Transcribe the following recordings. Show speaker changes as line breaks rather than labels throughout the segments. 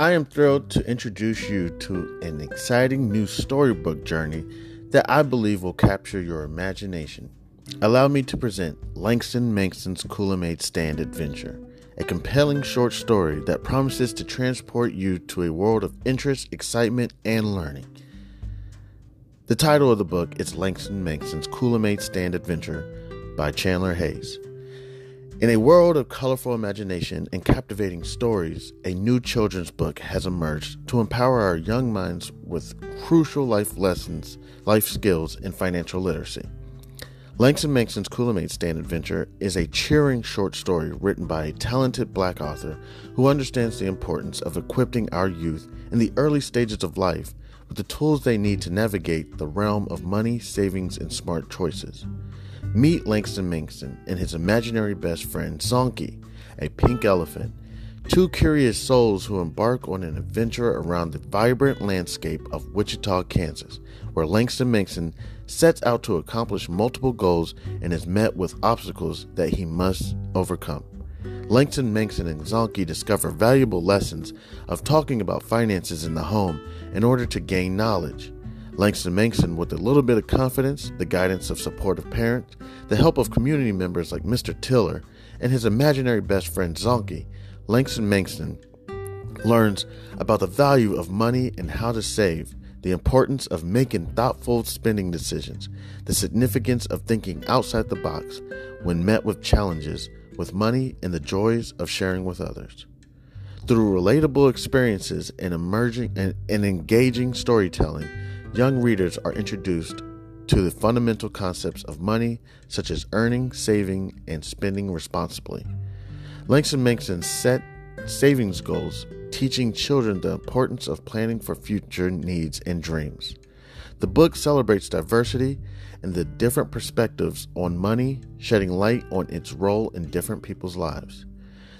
I am thrilled to introduce you to an exciting new storybook journey that I believe will capture your imagination. Allow me to present Langston Mankson's Coolamade Stand Adventure, a compelling short story that promises to transport you to a world of interest, excitement, and learning. The title of the book is Langston Mankson's Coolamade Stand Adventure by Chandler Hayes. In a world of colorful imagination and captivating stories, a new children's book has emerged to empower our young minds with crucial life lessons, life skills, and financial literacy. Langston Mankson's Coolamade Stand Adventure is a cheering short story written by a talented black author who understands the importance of equipping our youth in the early stages of life with the tools they need to navigate the realm of money, savings, and smart choices. Meet Langston Mankson and his imaginary best friend Zonky, a pink elephant, two curious souls who embark on an adventure around the vibrant landscape of Wichita, Kansas, where Langston Mankson sets out to accomplish multiple goals and is met with obstacles that he must overcome. Langston Mankson and Zonky discover valuable lessons of talking about finances in the home in order to gain knowledge. Langston Mankson, with a little bit of confidence, the guidance of supportive parents, the help of community members like Mr. Tiller, and his imaginary best friend Zonky, Langston Mankson learns about the value of money and how to save, the importance of making thoughtful spending decisions, the significance of thinking outside the box when met with challenges with money, and the joys of sharing with others. Through relatable experiences and emerging and, and engaging storytelling, young readers are introduced to the fundamental concepts of money, such as earning, saving, and spending responsibly. Langston Mankson set savings goals, teaching children the importance of planning for future needs and dreams. The book celebrates diversity and the different perspectives on money, shedding light on its role in different people's lives.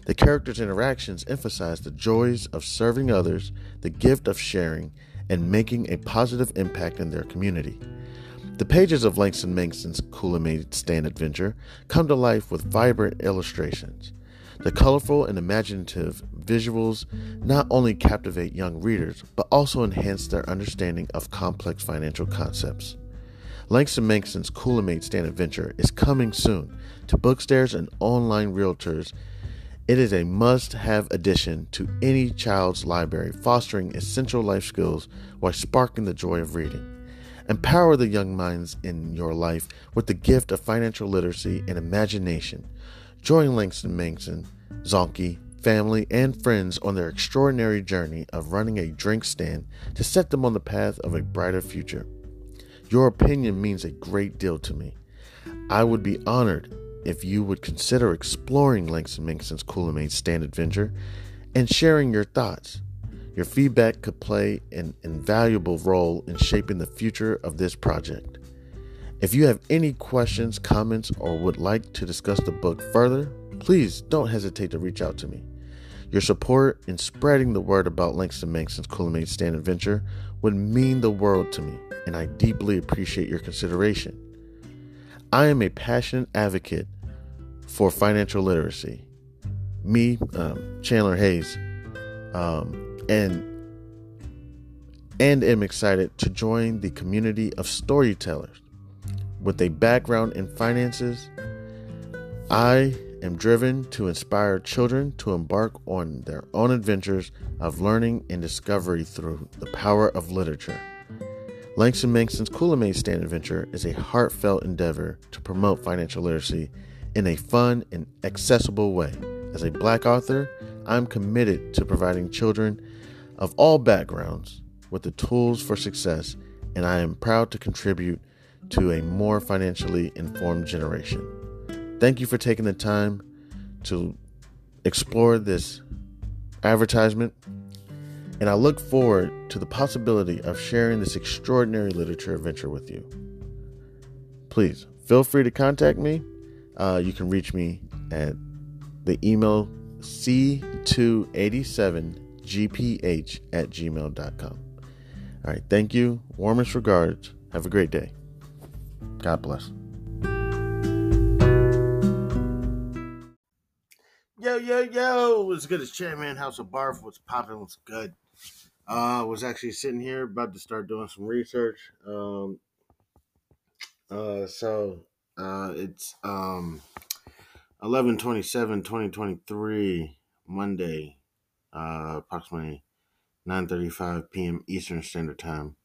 The characters' interactions emphasize the joys of serving others, the gift of sharing, and making a positive impact in their community. The pages of Langston Mankson's Coolamade Stand Adventure come to life with vibrant illustrations. The colorful and imaginative visuals not only captivate young readers, but also enhance their understanding of complex financial concepts. Langston Mankson's Coolamade Stand Adventure is coming soon to bookstores and online realtors it is a must have addition to any child's library, fostering essential life skills while sparking the joy of reading. Empower the young minds in your life with the gift of financial literacy and imagination. Join Langston Mankson, Zonky, family, and friends on their extraordinary journey of running a drink stand to set them on the path of a brighter future. Your opinion means a great deal to me. I would be honored if you would consider exploring Langston Mankson's Coolamade Stand Adventure and sharing your thoughts. Your feedback could play an invaluable role in shaping the future of this project. If you have any questions, comments, or would like to discuss the book further, please don't hesitate to reach out to me. Your support in spreading the word about Langston Mankson's Coolamade Stand Adventure would mean the world to me, and I deeply appreciate your consideration. I am a passionate advocate for financial literacy. Me, um, Chandler Hayes, um, and and am excited to join the community of storytellers with a background in finances. I am driven to inspire children to embark on their own adventures of learning and discovery through the power of literature. Langston Mankson's Coolamade Stand Adventure is a heartfelt endeavor to promote financial literacy in a fun and accessible way. As a black author, I'm committed to providing children of all backgrounds with the tools for success, and I am proud to contribute to a more financially informed generation. Thank you for taking the time to explore this advertisement and I look forward to the possibility of sharing this extraordinary literature adventure with you. Please feel free to contact me. Uh, you can reach me at the email c287gph at gmail.com. All right, thank you. Warmest regards. Have a great day. God bless.
Yo,
yo, yo. What's good? It's Chanman House of Barf. What's popping? What's good? Uh, was actually sitting here about to start doing some research. Um, uh, so uh, it's um, 11 27 2023, Monday, uh, approximately 9.35 p.m. Eastern Standard Time.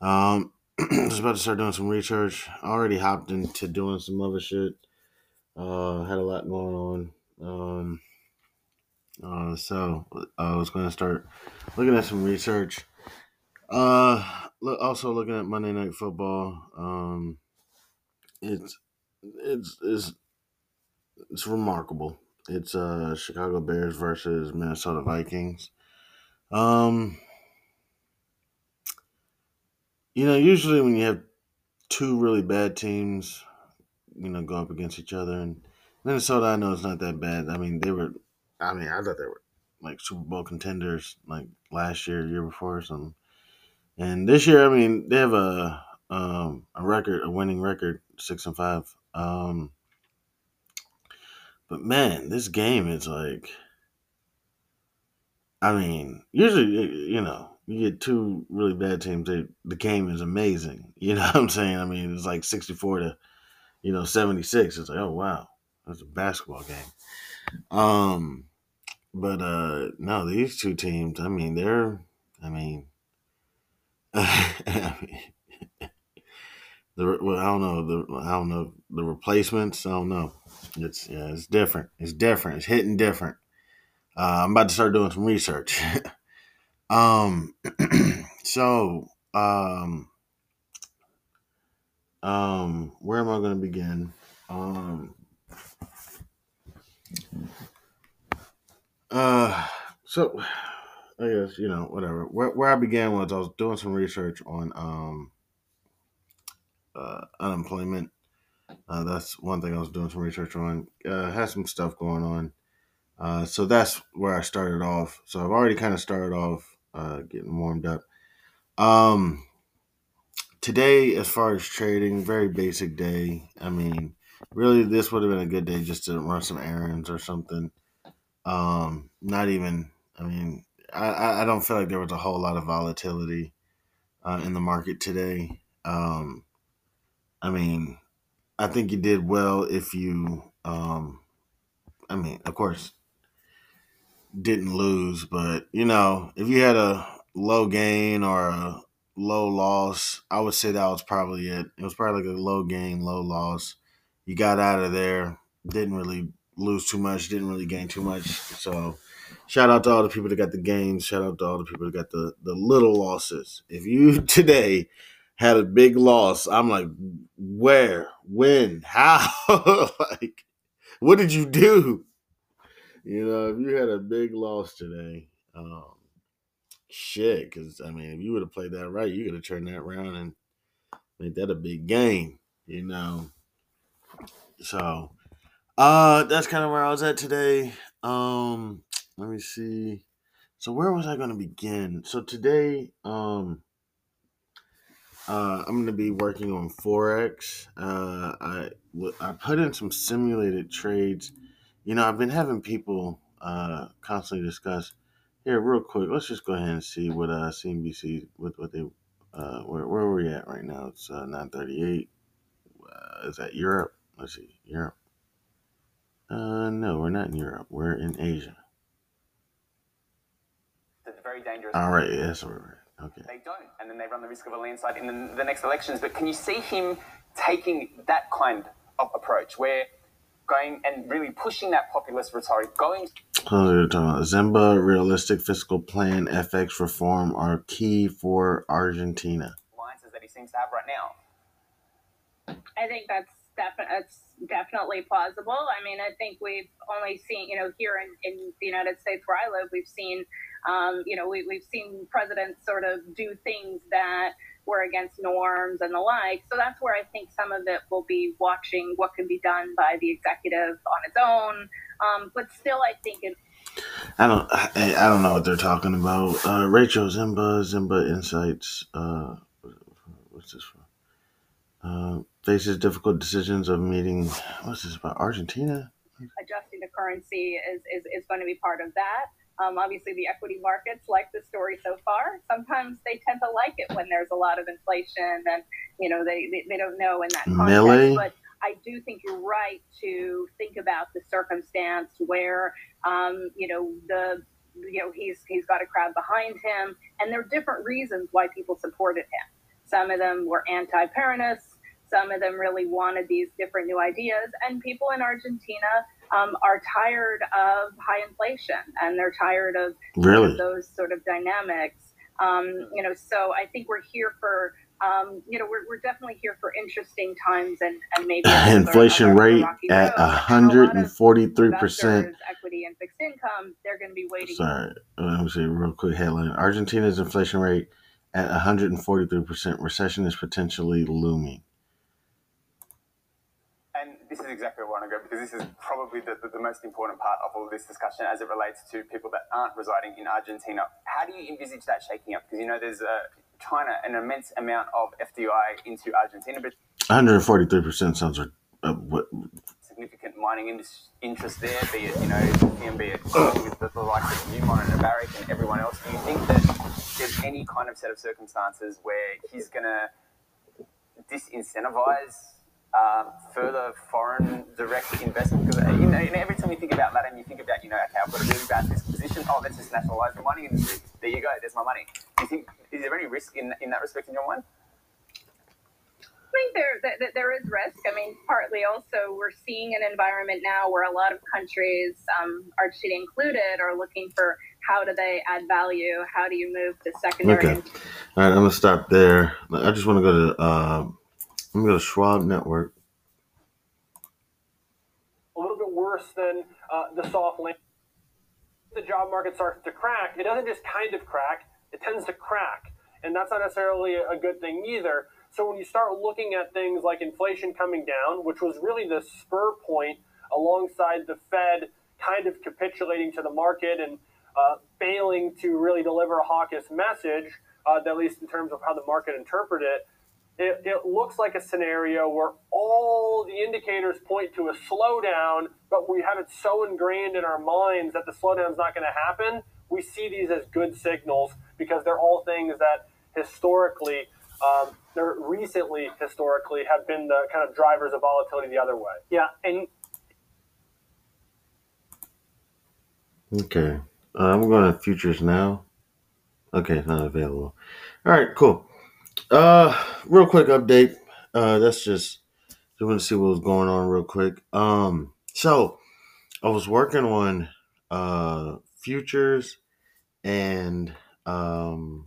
Um, just about to start doing some research. Already hopped into doing some other shit. Uh, had a lot going on. Um, uh, so I was going to start looking at some research. Uh, also looking at Monday Night Football. Um, it's it's it's it's remarkable. It's uh Chicago Bears versus Minnesota Vikings. Um, you know, usually when you have two really bad teams, you know, go up against each other, and Minnesota, I know it's not that bad. I mean, they were, I mean, I thought they were like Super Bowl contenders like last year, year before, or something. And this year, I mean, they have a um, a record, a winning record, six and five. Um, but man, this game is like, I mean, usually, you know, you get two really bad teams. They, the game is amazing. You know what I'm saying? I mean, it's like 64 to, you know, 76. It's like, oh wow, that's a basketball game. Um, but uh, no, these two teams. I mean, they're. I mean, I mean the well, I don't know the I don't know the replacements. I don't know. It's yeah, it's different. It's different. It's hitting different. Uh, I'm about to start doing some research. um, so um, um, where am I going to begin? Um, uh, so I guess you know whatever. Where where I began was I was doing some research on um uh, unemployment. Uh, that's one thing I was doing some research on. Uh, some stuff going on. Uh, so that's where I started off. So I've already kind of started off uh, getting warmed up. Um, today, as far as trading, very basic day. I mean, really, this would have been a good day just to run some errands or something. Um, not even. I mean, I, I don't feel like there was a whole lot of volatility uh, in the market today. Um, I mean, I think you did well if you, um, I mean, of course, didn't lose, but you know, if you had a low gain or a low loss, I would say that was probably it. It was probably like a low gain, low loss. You got out of there, didn't really lose too much, didn't really gain too much. So, shout out to all the people that got the gains. Shout out to all the people that got the the little losses. If you today had a big loss. I'm like, where, when, how? like, what did you do? You know, if you had a big loss today, um, shit, because I mean, if you would have played that right, you could have turned that around and made that a big game, you know. So, uh, that's kind of where I was at today. Um, let me see. So where was I going to begin? So today, um, uh, I'm going to be working on Forex. Uh, I, I put in some simulated trades. You know, I've been having people uh, constantly discuss. Here, real quick, let's just go ahead and see what uh, CNBC, what, what they, uh, where, where are we at right now? It's uh, 938. Uh, is that Europe? Let's see, Europe. Uh, no, we're not in Europe. We're in Asia. It's very dangerous. All right, yes, we're Okay.
They don't, and then they run the risk of a landslide in the, the next elections. But can you see him taking that kind of approach, where going and really pushing that populist rhetoric, going?
So you're talking about Ziemba, realistic fiscal plan, FX reform are key for Argentina.
Alliances that he seems to have right now.
I think that's definitely definitely plausible. I mean, I think we've only seen, you know, here in, in the United States where I live, we've seen um, you know, we, we've seen presidents sort of do things that were against norms and the like. So that's where I think some of it will be watching what can be done by the executive on its own. Um, but still, I think it.
I don't. I, I don't know what they're talking about. Uh, Rachel Ziemba, Ziemba Insights. Uh, what's this from? Uh, faces difficult decisions of meeting. What's this about? Argentina.
adjusting the currency is, is, is going to be part of that. Um, obviously, the equity markets like the story so far. Sometimes they tend to like it when there's a lot of inflation and, you know, they, they, they don't know in that context.
Milei?
But I do think you're right to think about the circumstance where, um, you know, the you know he's he's got a crowd behind him, and there are different reasons why people supported him. Some of them were anti-Peronists. Some of them really wanted these different new ideas, and people in Argentina um, are tired of high inflation, and they're tired of
Really?
those sort of dynamics. Um, you know, so I think we're here for um, you know, we're, we're definitely here for interesting times and, and maybe another-
Inflation rate at
road. A
hundred and forty-three percent.
equity and fixed income, they're going to be waiting.
Sorry, let me see real quick headline. Argentina's inflation rate at 143%. Recession is potentially looming.
This is exactly where I want to go because this is probably the, the, the most important part of all this discussion as it relates to people that aren't residing in Argentina. How do you envisage that shaking up? Because you know there's uh, China an immense amount of FDI into Argentina, but
143% sounds like uh, what?
significant mining indus- interest there, be it you know lithium, be it with the, the likes of Newmont and Barrick and everyone else. Do you think that there's any kind of set of circumstances where he's going to disincentivize um, further foreign direct investment? Because uh, you know, you every time you think about Latin, you think about you know, okay, I've got a really bad disposition. Oh, let's just nationalise the mining industry. There you go. There's my money. Do you think is there any risk in in that respect in your mind?
I think there that, that there is risk. I mean, partly also we're seeing an environment now where a lot of countries, um, Argentina included, are looking for how do they add value? How do you move to secondary?
Okay. All right, I'm gonna stop there. I just want to go to um, I'm gonna go to Schwab Network.
a little bit worse than uh, the soft landing. The job market starts to crack. It doesn't just kind of crack; it tends to crack, and that's not necessarily a good thing either. So when you start looking at things like inflation coming down, which was really the spur point alongside the Fed kind of capitulating to the market and uh, failing to really deliver a hawkish message, uh, at least in terms of how the market interpreted it, it, it looks like a scenario where all the indicators point to a slowdown, but we have it so ingrained in our minds that the slowdown is not going to happen. We see these as good signals because they're all things that historically, um, they're recently historically have been the kind of drivers of volatility the other way. Yeah, and
Okay. Uh, I'm going to futures now. Okay, it's not available. All right, cool. Uh, real quick update. Uh, that's just just want to see what was going on real quick. Um, so I was working on uh futures and um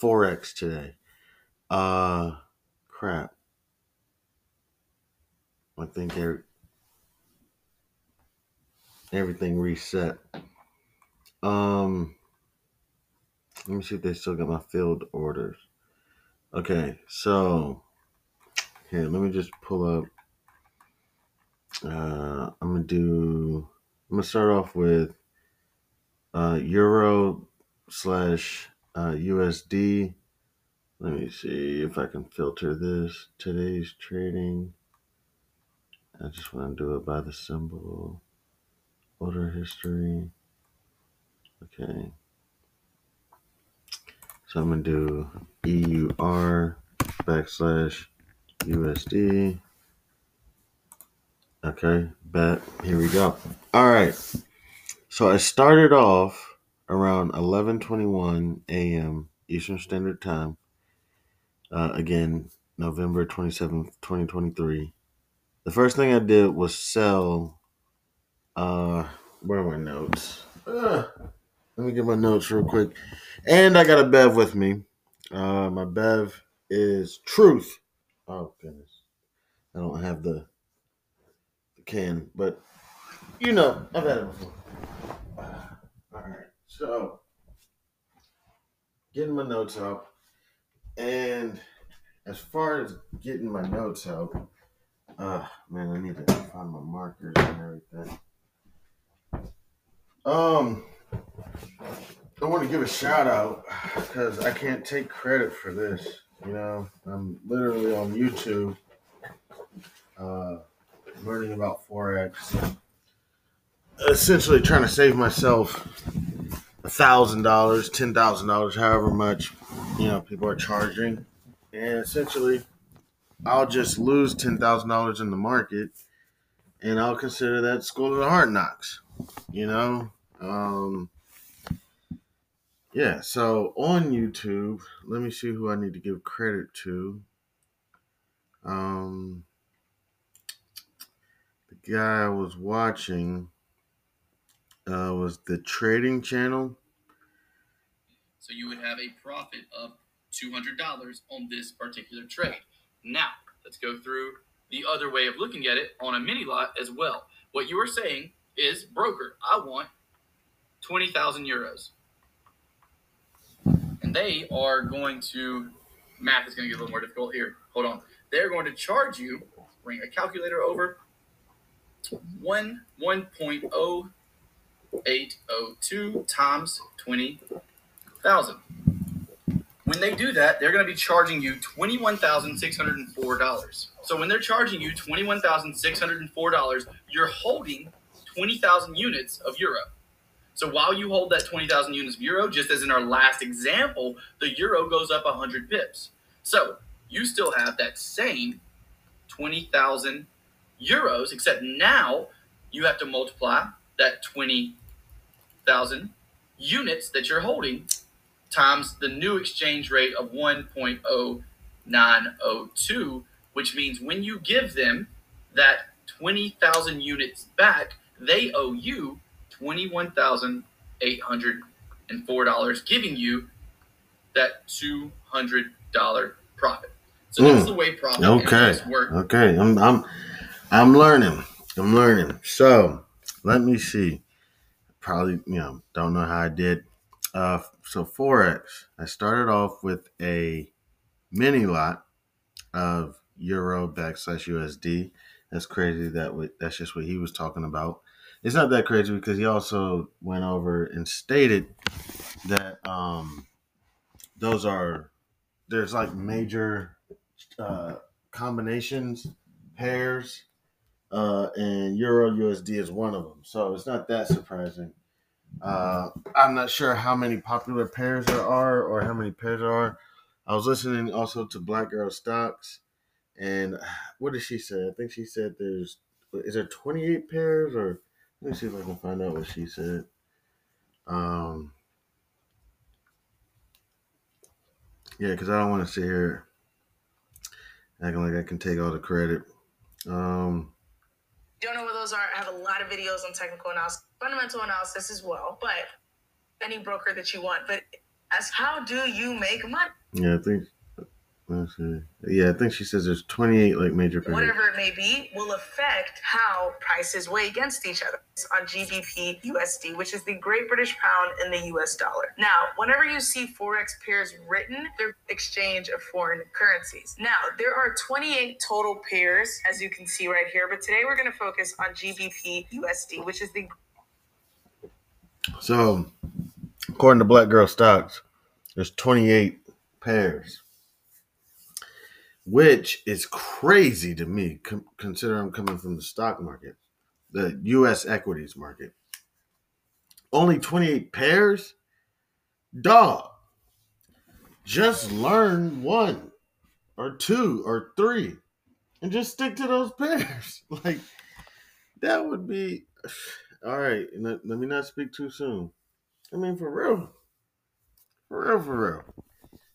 forex today. Uh, crap. I think every, everything reset. Um, let me see if they still got my field orders. Okay, so here, let me just pull up. Uh, I'm gonna do. I'm gonna start off with uh, Euro slash uh, USD. Let me see if I can filter this. Today's trading. I just want to do it by the symbol. Order history. Okay. So I'm gonna do EUR backslash USD. Okay, bet. Here we go. All right. So I started off around 11:21 a.m. Eastern Standard Time. Uh, again, November 27th, 2023. The first thing I did was sell. Uh, where are my notes? Ugh. let me get my notes real quick. And I got a Bev with me. Uh, my Bev is Truth. Oh goodness, I don't have the, the can, but you know I've had it before. All right, so getting my notes out, and as far as getting my notes out, uh man, I need to find my markers and everything. Um, I want to give a shout out because I can't take credit for this. You know, I'm literally on YouTube. Uh, learning about forex, essentially trying to save myself a thousand dollars, ten thousand dollars, however much you know people are charging, and essentially, I'll just lose ten thousand dollars in the market, and I'll consider that school of the hard knocks. You know, um, yeah. So on YouTube, let me see who I need to give credit to. Um, the guy I was watching uh, was the Trading Channel.
So you would have a profit of $200 on this particular trade. Now, let's go through the other way of looking at it on a mini lot as well. What you are saying is, broker, I want 20,000 euros. And they are going to, math is going to get a little more difficult here. Hold on. They're going to charge you, bring a calculator over, 1 1.0 802 times 20,000. When they do that, they're going to be charging you $21,604. So when they're charging you $21,604, you're holding 20,000 units of euro. So while you hold that 20,000 units of euro, just as in our last example, the euro goes up 100 pips. So you still have that same 20,000 euros, except now you have to multiply that 20,000 units that you're holding times the new exchange rate of 1.0902, which means when you give them that 20,000 units back, they owe you $21,804, giving you that $200 profit. So that's
Mm.
the way profit
Okay.
work.
Okay. I'm I'm I'm learning. I'm learning. So let me see. Probably, you know, don't know how I did. Uh so Forex, I started off with a mini lot of Euro backslash USD. That's crazy that wa- that's just what he was talking about. It's not that crazy because he also went over and stated that um those are there's like major uh combinations, pairs, uh, and Euro USD is one of them. So it's not that surprising. Uh, I'm not sure how many popular pairs there are or how many pairs there are. I was listening also to Black Girl Stocks, and what did she say? I think she said there's is there 28 pairs or let me see if I can find out what she said. Um, yeah, because I don't want to sit here acting like I can take all the credit. Um,
don't know what those are. I have a lot of videos on technical analysis, fundamental analysis as well, but any broker that you want. But as how do you make money?
yeah, I think. Yeah, I think she says there's 28 like major pairs.
Whatever it may be will affect how prices weigh against each other on GBP USD, which is the Great British Pound and the US dollar. Now, whenever you see Forex pairs written, they're exchange of foreign currencies. Now, there are 28 total pairs, as you can see right here, but today we're going to focus on GBP USD, which is the
So, according to Black Girl Stocks, there's 28 pairs, which is crazy to me, con- consider I'm coming from the stock market, the U.S. equities market. Only 28 pairs, dog. Just learn one, or two, or three, and just stick to those pairs. Like that would be all right. Let, let me not speak too soon. I mean, for real. For real, for real.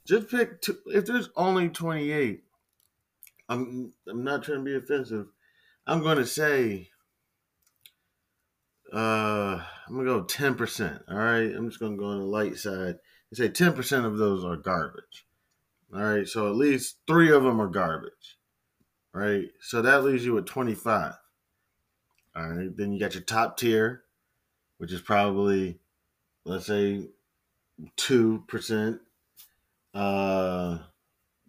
Just pick two. If there's only 28, I'm I'm not trying to be offensive. I'm going to say, uh, I'm going to go 10%. All right. I'm just going to go on the light side and say 10% of those are garbage. All right. So at least three of them are garbage. Right. So that leaves you with 25. All right. Then you got your top tier, which is probably, let's say, 2%. Uh,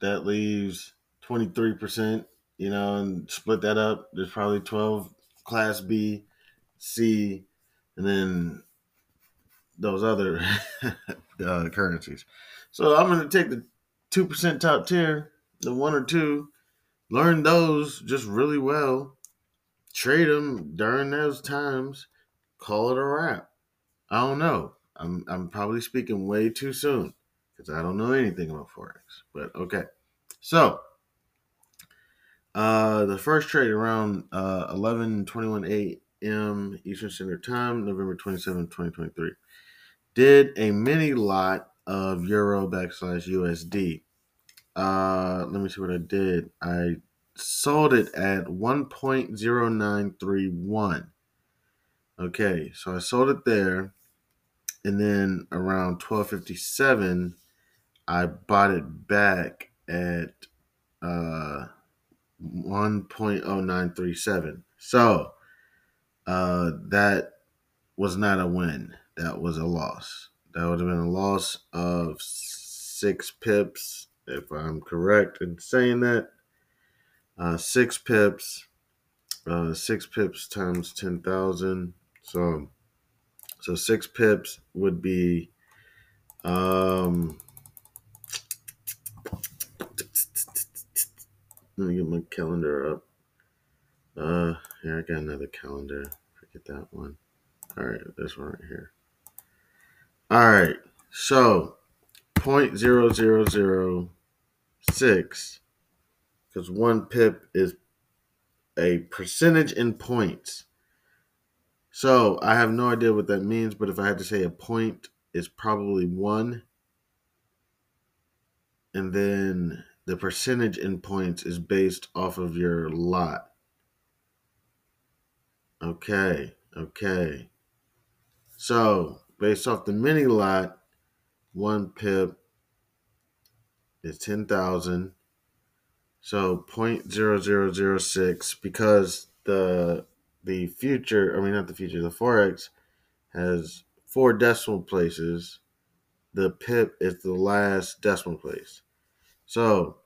that leaves 23%, you know, and split that up. There's probably 12 class B, C, and then those other uh, currencies. So I'm going to take the 2% top tier, the one or two, learn those just really well, trade them during those times, call it a wrap. I don't know. I'm I'm probably speaking way too soon because I don't know anything about forex. But okay, so uh, the first trade around uh 11 21 a.m. Eastern Standard Time, November 27, 2023, did a mini lot of Euro backslash USD. Uh, let me see what I did. I sold it at 1.0931. Okay, so I sold it there, and then around 1257, I bought it back at uh 1.0937. So uh that was not a win. That was a loss. That would have been a loss of six pips, if I'm correct in saying that. Uh, six pips, uh, six pips times ten thousand. So, so six pips would be, um, let me get my calendar up. Uh, here I got another calendar. Forget that one. All right, this one right here. All right, so point zero zero zero six, because one pip is a percentage in points. So I have no idea what that means, but if I had to say a point is probably one, and then the percentage in points is based off of your lot. Okay, okay. So based off the mini lot, one pip is ten thousand. So 0.0006 because the the future, I mean not the future, the forex has four decimal places. The pip is the last decimal place. So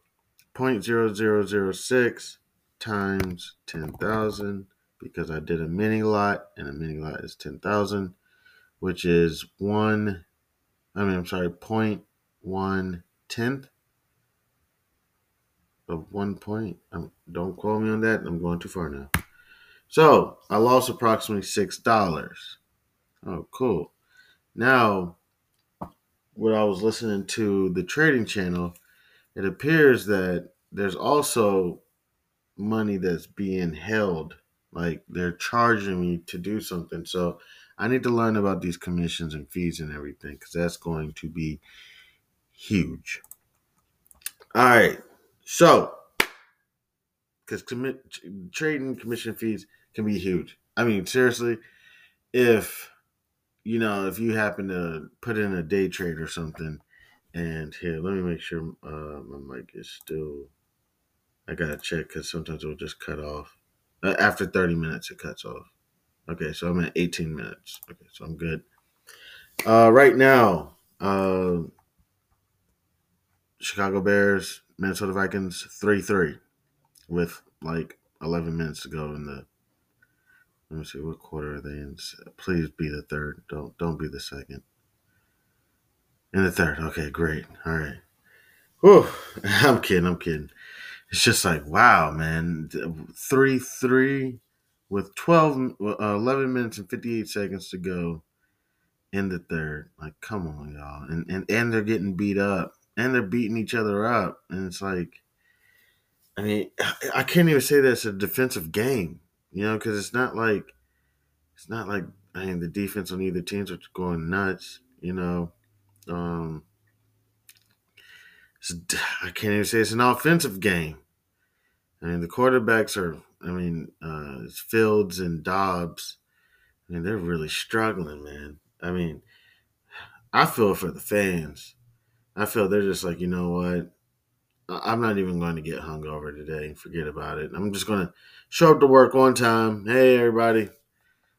0.0006 times 10,000 because I did a mini lot and a mini lot is 10,000, which is one, I mean, I'm sorry, 0.1 tenth of one point. Um, don't quote me on that. I'm going too far now. So I lost approximately six dollars. Oh, cool. Now, when I was listening to the trading channel, it appears that there's also money that's being held. Like they're charging me to do something. So I need to learn about these commissions and fees and everything because that's going to be huge. All right. So, because trading commission fees can be huge. I mean, seriously, if you know, if you happen to put in a day trade or something, and here, let me make sure uh, my mic is still. I gotta check because sometimes it'll just cut off. Uh, after 30 minutes, it cuts off. Okay, so I'm at 18 minutes. Okay, so I'm good. Uh, right now, uh, Chicago Bears, Minnesota Vikings, 3 3 with like 11 minutes to go in the. Let me see, what quarter are they in? Please be the third. Don't don't be the second. In the third. Okay, great. All right. Whew. I'm kidding. I'm kidding. It's just like, wow, man. 3 3 with 12, uh, 11 minutes and 58 seconds to go in the third. Like, come on, y'all. And, and, and they're getting beat up and they're beating each other up. And it's like, I mean, I can't even say that's a defensive game, you know, because it's not like, it's not like, I mean, the defense on either teams are going nuts, you know. Um, I can't even say it's an offensive game. I mean, the quarterbacks are, I mean, uh, it's Fields and Dobbs. I mean, they're really struggling, man. I mean, I feel for the fans. I feel they're just like, you know what? I'm not even going to get hung over today. Forget about it. I'm just going to show up to work one time. Hey, everybody.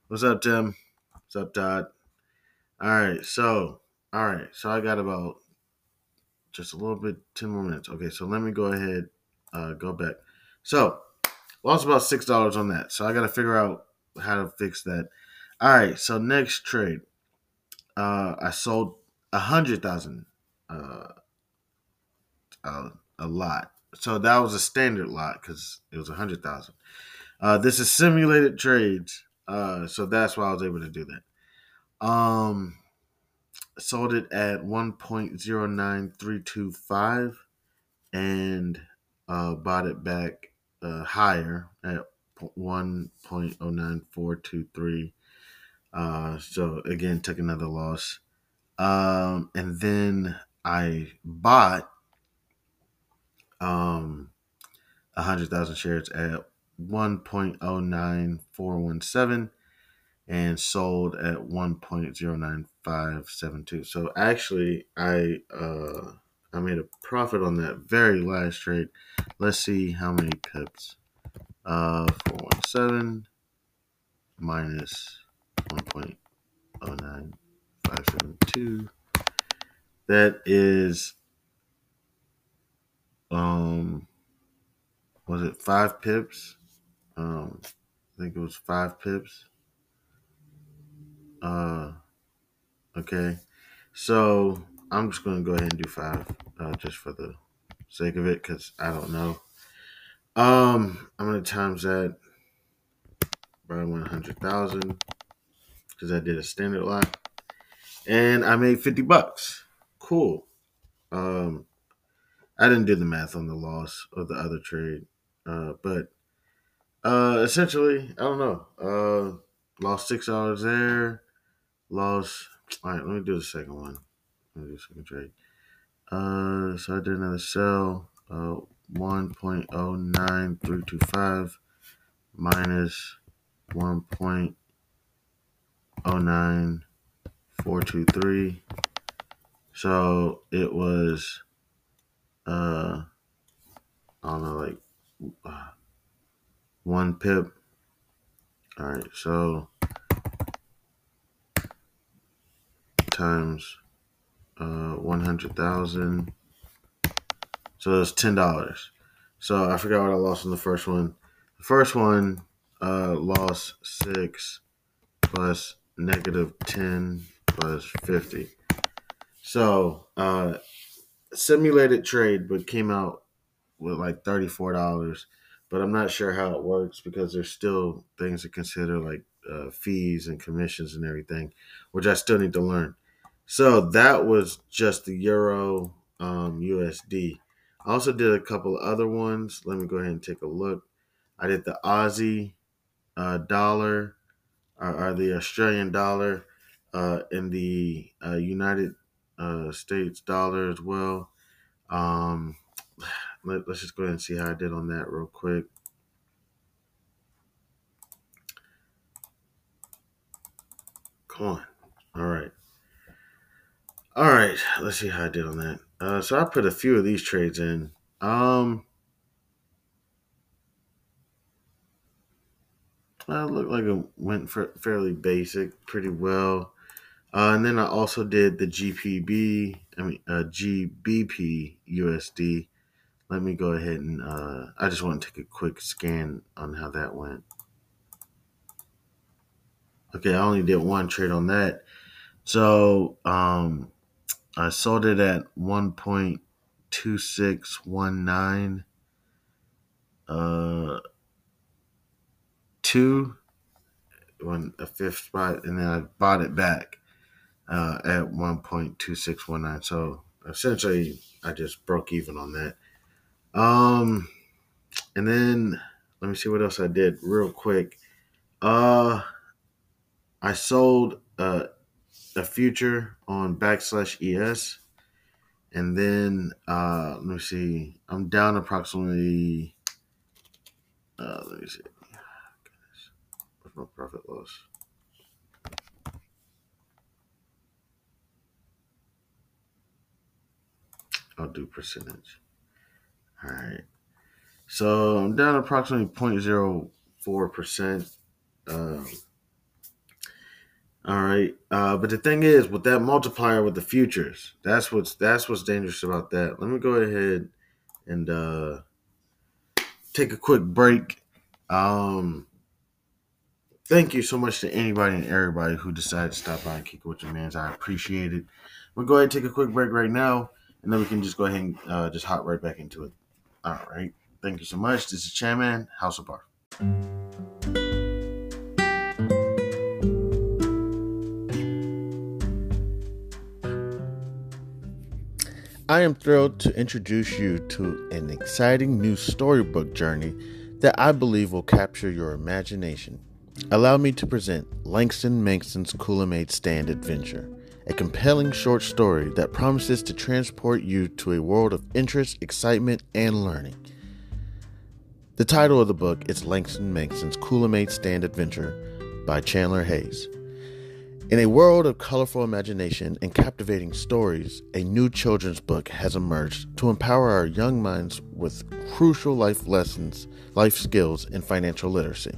What's up, Tim? What's up, Todd? All right. So, all right. So I got about just a little bit, 10 more minutes. Okay. So let me go ahead, uh, go back. So lost about $6 on that. So I got to figure out how to fix that. All right. So next trade, uh, I sold a hundred thousand, uh, uh, a lot. So that was a standard lot because it was a hundred thousand. Uh, this is simulated trades, uh, so that's why I was able to do that. Um, sold it at 1.09325 and uh, bought it back uh, higher at 1.09423. Uh, so again, took another loss. Um, and then I bought um, 100,000 shares at 1.09417 and sold at one point zero nine five seven two. So actually I uh I made a profit on that very last trade. Let's see how many pips. Uh four one seven minus one point oh nine five seven two. That is um was it five pips? Um I think it was five pips. Okay. So I'm just gonna go ahead and do five, uh, just for the sake of it, because I don't know. Um, I'm gonna times that by one hundred thousand, because I did a standard lot, and I made fifty bucks. Cool. Um, I didn't do the math on the loss of the other trade, uh, but uh, essentially, I don't know. Uh, lost six dollars there. Lost. All right, let me do the second one. Let me do the second trade. Uh, so I did another sell. Uh, one point oh nine three two five minus one point oh nine four two three. So it was uh I don't know like uh, one pip. All right, so times uh one hundred thousand. So it's ten dollars. So I forgot what I lost in the first one. The first one uh lost six plus negative ten plus fifty. So uh simulated trade but came out with like thirty four dollars. But I'm not sure how it works because there's still things to consider like uh, fees and commissions and everything, which I still need to learn. So that was just the Euro um, USD. I also did a couple of other ones. Let me go ahead and take a look. I did the Aussie uh, dollar or, or, the Australian dollar uh, and the uh, United uh, States dollar as well. Um, let, us just go ahead and see how I did on that real quick. Come on. All right. All right. Let's see how I did on that. Uh, so I put a few of these trades in. Um, looked like it went for fairly basic, pretty well. Uh, and then I also did the GPB, I mean uh, GBP USD. Let me go ahead and uh, I just want to take a quick scan on how that went. Okay, I only did one trade on that. So um, I sold it at 1.2619. Uh, two, one a fifth spot, and then I bought it back uh, at 1.2619. So essentially, I just broke even on that. Um, and then let me see what else I did real quick. Uh, I sold uh, a future on backslash es, and then uh, let me see. I'm down approximately. Uh, let me see. Goodness. What's my profit loss? I'll do percentage. All right. So I'm down approximately 0.04%. Um, all right. Uh, but the thing is, with that multiplier with the futures, that's what's that's what's dangerous about that. Let me go ahead and uh, take a quick break. Um, thank you so much to anybody and everybody who decided to stop by and kick it with your mans. I appreciate it. We'll go ahead and take a quick break right now and then we can just go ahead and uh, just hop right back into it. All right. Thank you so much. This is Chanman House of Bar. I am thrilled to introduce you to an exciting new storybook journey that I believe will capture your imagination. Allow me to present Langston Mankson's Coolamade Stand Adventure, a compelling short story that promises to transport you to a world of interest, excitement, and learning. The title of the book is Langston Mankson's Coolamade Stand Adventure by Chandler Hayes. In a world of colorful imagination and captivating stories, a new children's book has emerged to empower our young minds with crucial life lessons, life skills, and financial literacy.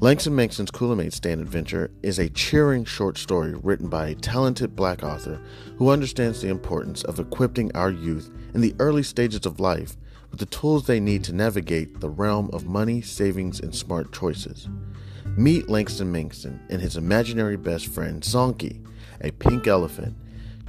Langston Mankson's Coolamade Stand Adventure is a cheering short story written by a talented black author who understands the importance of equipping our youth in the early stages of life with the tools they need to navigate the realm of money, savings, and smart choices. Meet Langston Mankson and his imaginary best friend Zonky, a pink elephant,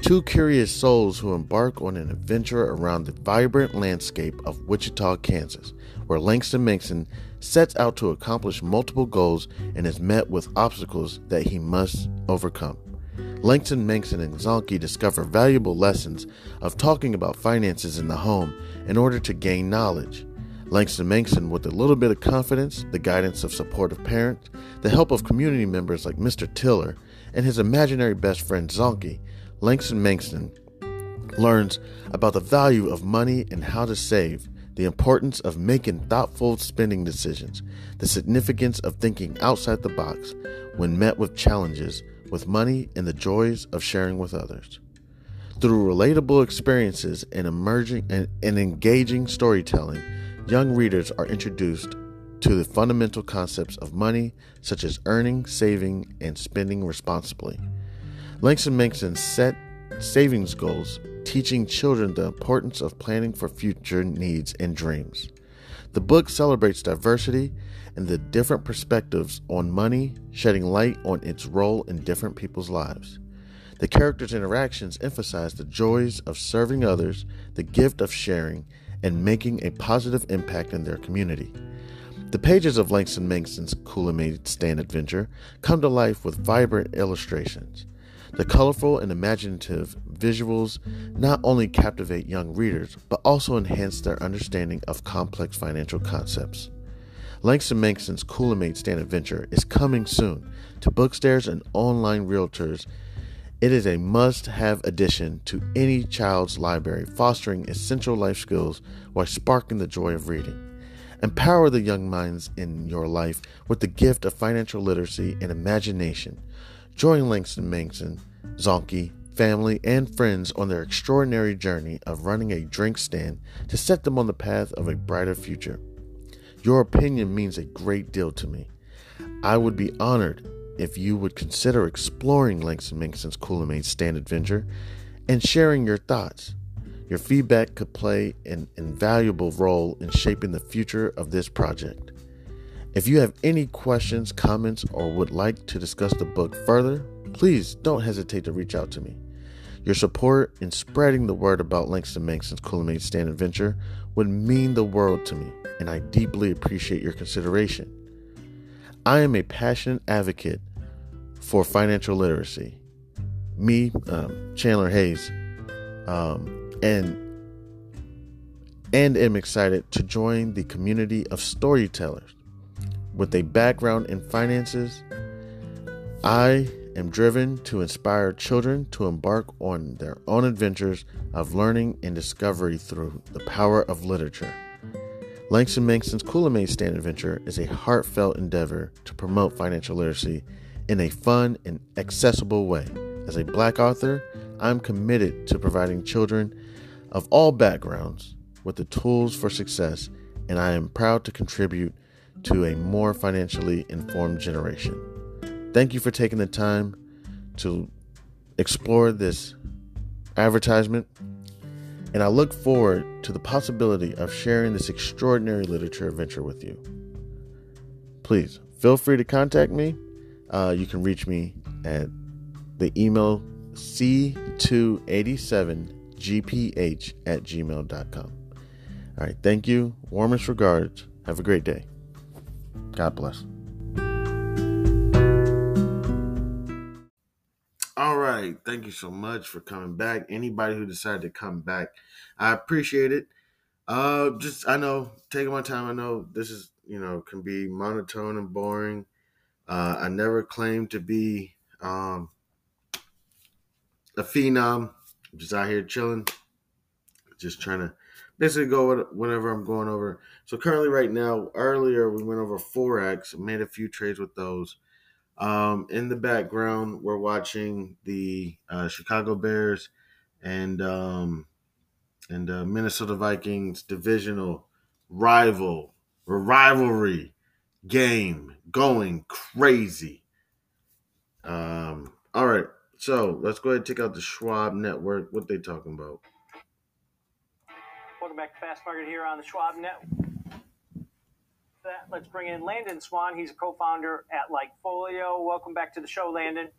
two curious souls who embark on an adventure around the vibrant landscape of Wichita, Kansas, where Langston Mankson sets out to accomplish multiple goals and is met with obstacles that he must overcome. Langston Mankson and Zonky discover valuable lessons of talking about finances in the home in order to gain knowledge. Langston Mankson, with a little bit of confidence, the guidance of supportive parents, the help of community members like Mr. Tiller, and his imaginary best friend Zonky, Langston Mankson learns about the value of money and how to save, the importance of making thoughtful spending decisions, the significance of thinking outside the box when met with challenges with money, and the joys of sharing with others. Through relatable experiences and emerging and, and engaging storytelling, young readers are introduced to the fundamental concepts of money, such as earning, saving, and spending responsibly. Langston Mankson set savings goals, teaching children the importance of planning for future needs and dreams. The book celebrates diversity and the different perspectives on money, shedding light on its role in different people's lives. The characters' interactions emphasize the joys of serving others, the gift of sharing, and making a positive impact in their community. The pages of Langston Mankson's Coolamade Stand Adventure come to life with vibrant illustrations. The colorful and imaginative visuals not only captivate young readers, but also enhance their understanding of complex financial concepts. Langston Mankson's Coolamade Stand Adventure is coming soon to bookstores and online realtors it is a must have addition to any child's library, fostering essential life skills while sparking the joy of reading. Empower the young minds in your life with the gift of financial literacy and imagination. Join Langston Mankson, Zonky, family, and friends on their extraordinary journey of running a drink stand to set them on the path of a brighter future. Your opinion means a great deal to me. I would be honored if you would consider exploring Langston Mankson's Coolamade Stand Adventure and sharing your thoughts. Your feedback could play an invaluable role in shaping the future of this project. If you have any questions, comments, or would like to discuss the book further, please don't hesitate to reach out to me. Your support in spreading the word about Langston Mankson's Coolamade Stand Adventure would mean the world to me, and I deeply appreciate your consideration. I am a passionate advocate for financial literacy. Me, um, Chandler Hayes, um, and and am excited to join the community of storytellers with a background in finances. I am driven to inspire children to embark on their own adventures of learning and discovery through the power of literature. Langston Mankson's Coolamade Stand Adventure is a heartfelt endeavor to promote financial literacy in a fun and accessible way. As a black author, I'm committed to providing children of all backgrounds with the tools for success, and I am proud to contribute to a more financially informed generation. Thank you for taking the time to explore this advertisement and I look forward to the possibility of sharing this extraordinary literature adventure with you. Please feel free to contact me. Uh, you can reach me at the email c287gph at gmail.com. All right, thank you. Warmest regards. Have a great day. God bless. Right. Thank you so much for coming back. Anybody who decided to come back, I appreciate it. Uh, just I know taking my time. I know this is you know can be monotone and boring. Uh, I never claimed to be um a phenom. I'm just out here chilling, just trying to basically go with whatever I'm going over. So currently, right now, earlier we went over forex, made a few trades with those. Um, in the background, we're watching the uh, Chicago Bears and um, and uh, Minnesota Vikings divisional rival rivalry game going crazy. Um, all right, so let's go ahead and check out the Schwab Network. What they talking about?
Welcome back to Fast Market here on the Schwab Network. That, let's bring in Landon Swan. He's a co-founder at LikeFolio. Welcome back to the show, Landon.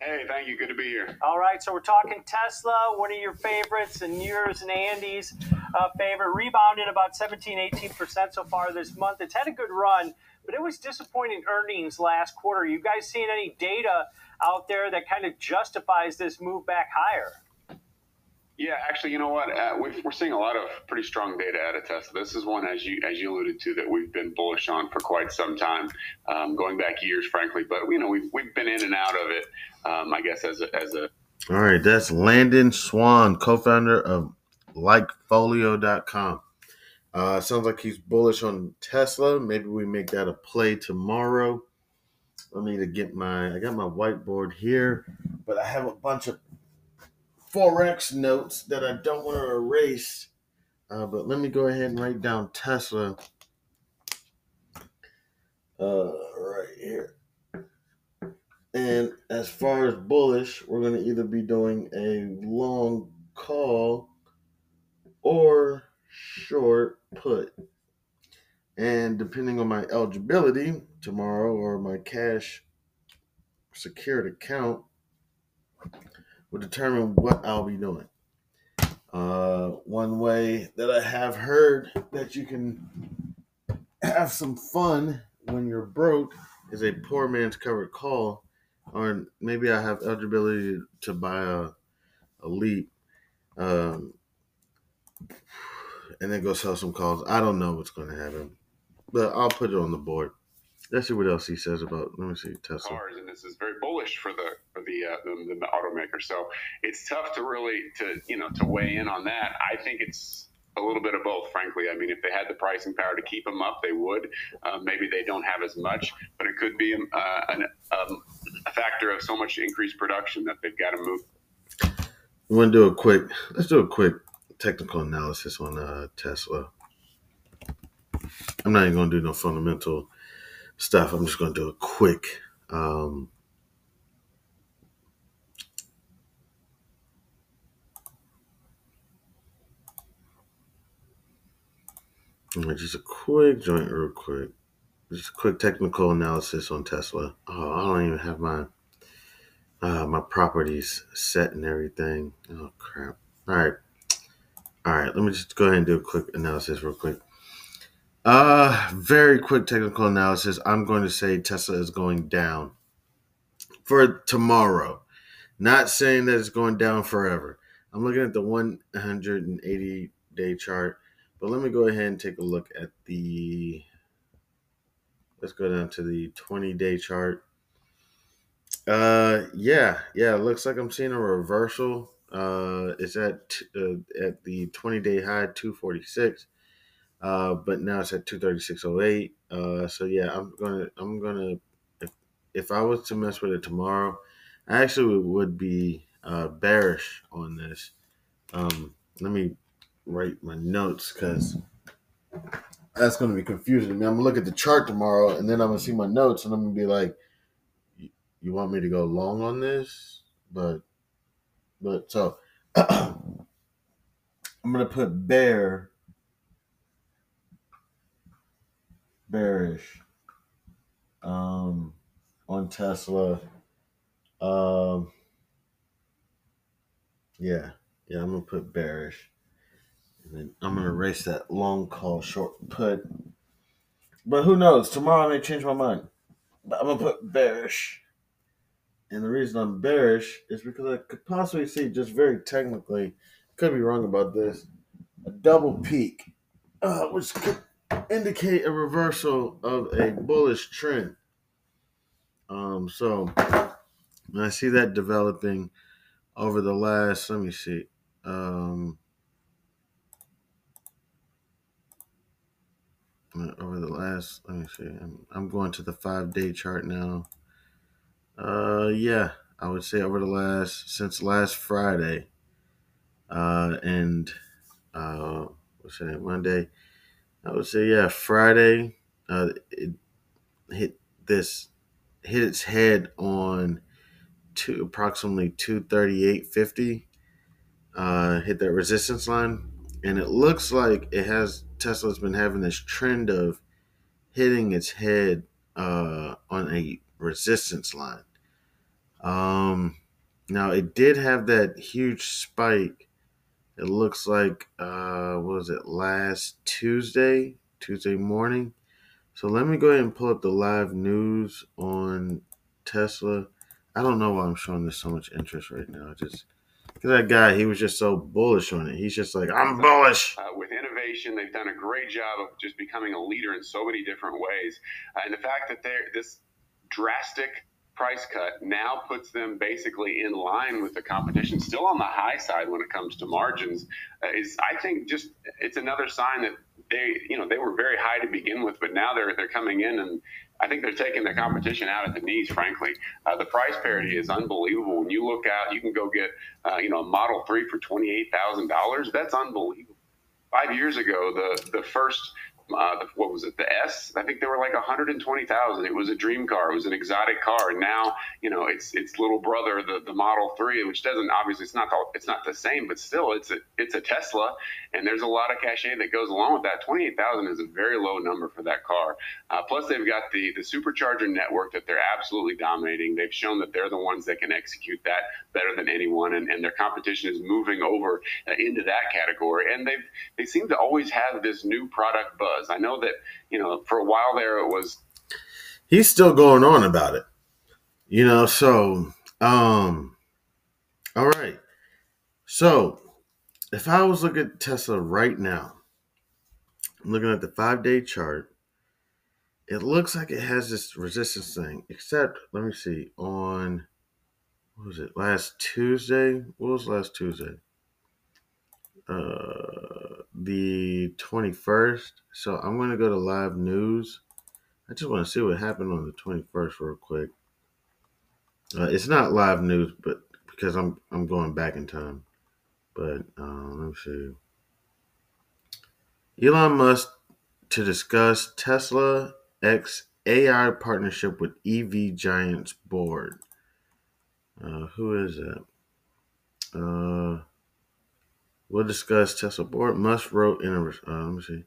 Hey, thank you. Good to be here.
All right, so we're talking Tesla, one of your favorites, and yours and Andy's uh, favorite. Rebounded about 17, 18% so far this month. It's had a good run, but it was disappointing earnings last quarter. You guys seeing any data out there that kind of justifies this move back higher?
Yeah, actually, you know what? Uh, we are seeing a lot of pretty strong data out of Tesla. This is one, as you as you alluded to, that we've been bullish on for quite some time, um, going back years, frankly. But you know, we've we've been in and out of it. Um, I guess as a, as a.
All right, that's Landon Swan, co-founder of LikeFolio.com. Uh, sounds like he's bullish on Tesla. Maybe we make that a play tomorrow. I need to get my. I got my whiteboard here, but I have a bunch of forex notes that I don't want to erase. Uh, but let me go ahead and write down Tesla. Uh, right here. And as far as bullish, we're going to either be doing a long call or short put. And depending on my eligibility tomorrow or my cash secured account, will determine what I'll be doing. Uh, one way that I have heard that you can have some fun when you're broke is a poor man's covered call, or maybe I have eligibility to buy a, a leap, um, and then go sell some calls. I don't know what's going to happen, but I'll put it on the board. Let's see what else he says about. Let me see Tesla.
Cars, and this is very bullish for the for the, uh, the, the automaker. So it's tough to really to you know to weigh in on that. I think it's a little bit of both, frankly. I mean, if they had the pricing power to keep them up, they would. Uh, maybe they don't have as much, but it could be um, uh, an, um, a factor of so much increased production that they've got to move.
We want to do a quick. Let's do a quick technical analysis on uh, Tesla. I'm not even going to do no fundamental stuff. I'm just going to do a quick um, just a quick joint, real quick. Just a quick technical analysis on Tesla. Oh, I don't even have my uh, my properties set and everything. Oh crap! All right, all right. Let me just go ahead and do a quick analysis, real quick. Uh, very quick technical analysis. I'm going to say Tesla is going down for tomorrow. Not saying that it's going down forever. I'm looking at the 180 day chart, but let me go ahead and take a look at the. Let's go down to the 20 day chart. Uh, yeah, yeah. It looks like I'm seeing a reversal. Uh, it's at uh, at the 20 day high 246. Uh, but now it's at 236.08. Uh, so yeah, I'm gonna I'm gonna if if I was to mess with it tomorrow, I actually would be uh, bearish on this. Um, let me write my notes because that's gonna be confusing to me. I'm gonna look at the chart tomorrow, and then I'm gonna see my notes, and I'm gonna be like, "You want me to go long on this?" But but so I'm gonna put bear bearish um, on Tesla. Um, yeah, yeah, I'm gonna put bearish, and then I'm gonna erase that long call short put. But who knows? Tomorrow I may change my mind. But I'm gonna put bearish. And the reason I'm bearish is because I could possibly see, just very technically, could be wrong about this, a double peak, uh, which could indicate a reversal of a bullish trend. Um, so I see that developing over the last, let me see, um, over the last, let me see, I'm, I'm going to the five day chart now. Uh, yeah, I would say over the last, since last Friday, uh, and, uh, what's it, Monday, I would say, yeah, Friday, uh, it hit this, hit its head on two, approximately 238.50, uh, hit that resistance line. And it looks like it has, Tesla's been having this trend of hitting its head, uh, on a resistance line. Um, now it did have that huge spike. It looks like uh, was it last Tuesday, Tuesday morning. So let me go ahead and pull up the live news on Tesla. I don't know why I'm showing this so much interest right now. Just because that guy, he was just so bullish on it. He's just like, I'm bullish.
Uh, with innovation, they've done a great job of just becoming a leader in so many different ways. Uh, and the fact that they're this drastic price cut now puts them basically in line with the competition, still on the high side when it comes to margins. Uh, is I think just it's another sign that they you know they were very high to begin with, but now they're they're coming in and. I think they're taking the competition out at the knees. Frankly, uh, the price parity is unbelievable. When you look out, you can go get, uh, you know, a Model Three for twenty eight thousand dollars. That's unbelievable. Five years ago, the the first uh, what was it, the S? I think they were like 120,000. It was a dream car. It was an exotic car. And now, you know, it's its little brother, the, the Model 3, which doesn't obviously it's not the, it's not the same, but still it's a it's a Tesla, and there's a lot of cachet that goes along with that. 28,000 is a very low number for that car. Uh, plus, they've got the the supercharger network that they're absolutely dominating. They've shown that they're the ones that can execute that better than anyone, and, and their competition is moving over uh, into that category. And they've they seem to always have this new product buzz. I know that you know for a while there it was.
He's still going on about it, you know. So, um, all right. So, if I was looking at Tesla right now, I'm looking at the five day chart. It looks like it has this resistance thing, except let me see on what was it last Tuesday? What was last Tuesday? Uh, the 21st. So I'm going to go to live news. I just want to see what happened on the 21st real quick. Uh, it's not live news, but because I'm I'm going back in time. But uh, let me see. Elon Musk to discuss Tesla X AI partnership with EV giants board. Uh, who is that? Uh, we'll discuss Tesla board. Musk wrote in a. Uh, let me see.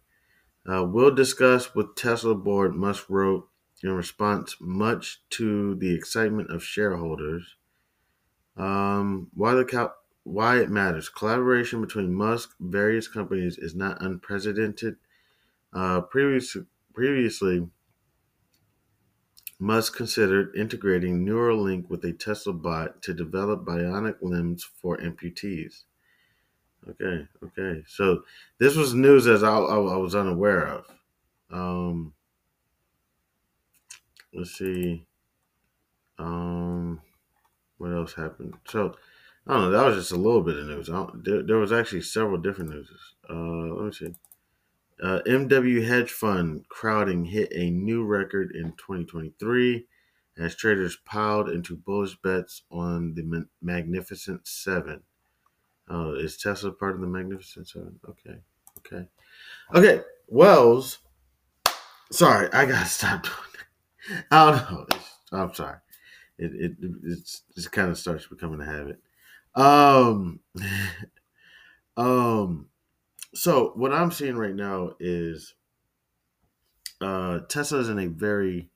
Uh, we'll discuss with Tesla board. Musk wrote in response, much to the excitement of shareholders, um, why the cal- why it matters. Collaboration between Musk various companies is not unprecedented. Uh, previous, previously, Musk considered integrating Neuralink with a Tesla bot to develop bionic limbs for amputees. Okay, okay. So this was news as I, I, I was unaware of. Um, let's see. Um, what else happened? So I don't know. That was just a little bit of news. There, there, was actually several different news. Uh, let me see. Uh, MW Hedge Fund crowding hit a new record in 2023 as traders piled into bullish bets on the Magnificent Seven. Oh, is Tesla part of the Magnificent Seven? Okay, okay, okay. Wells, sorry, I gotta stop doing that. I don't know. I'm sorry. It it it's just kind of starts becoming a habit. Um, um. So what I'm seeing right now is, uh, Tesla is in a very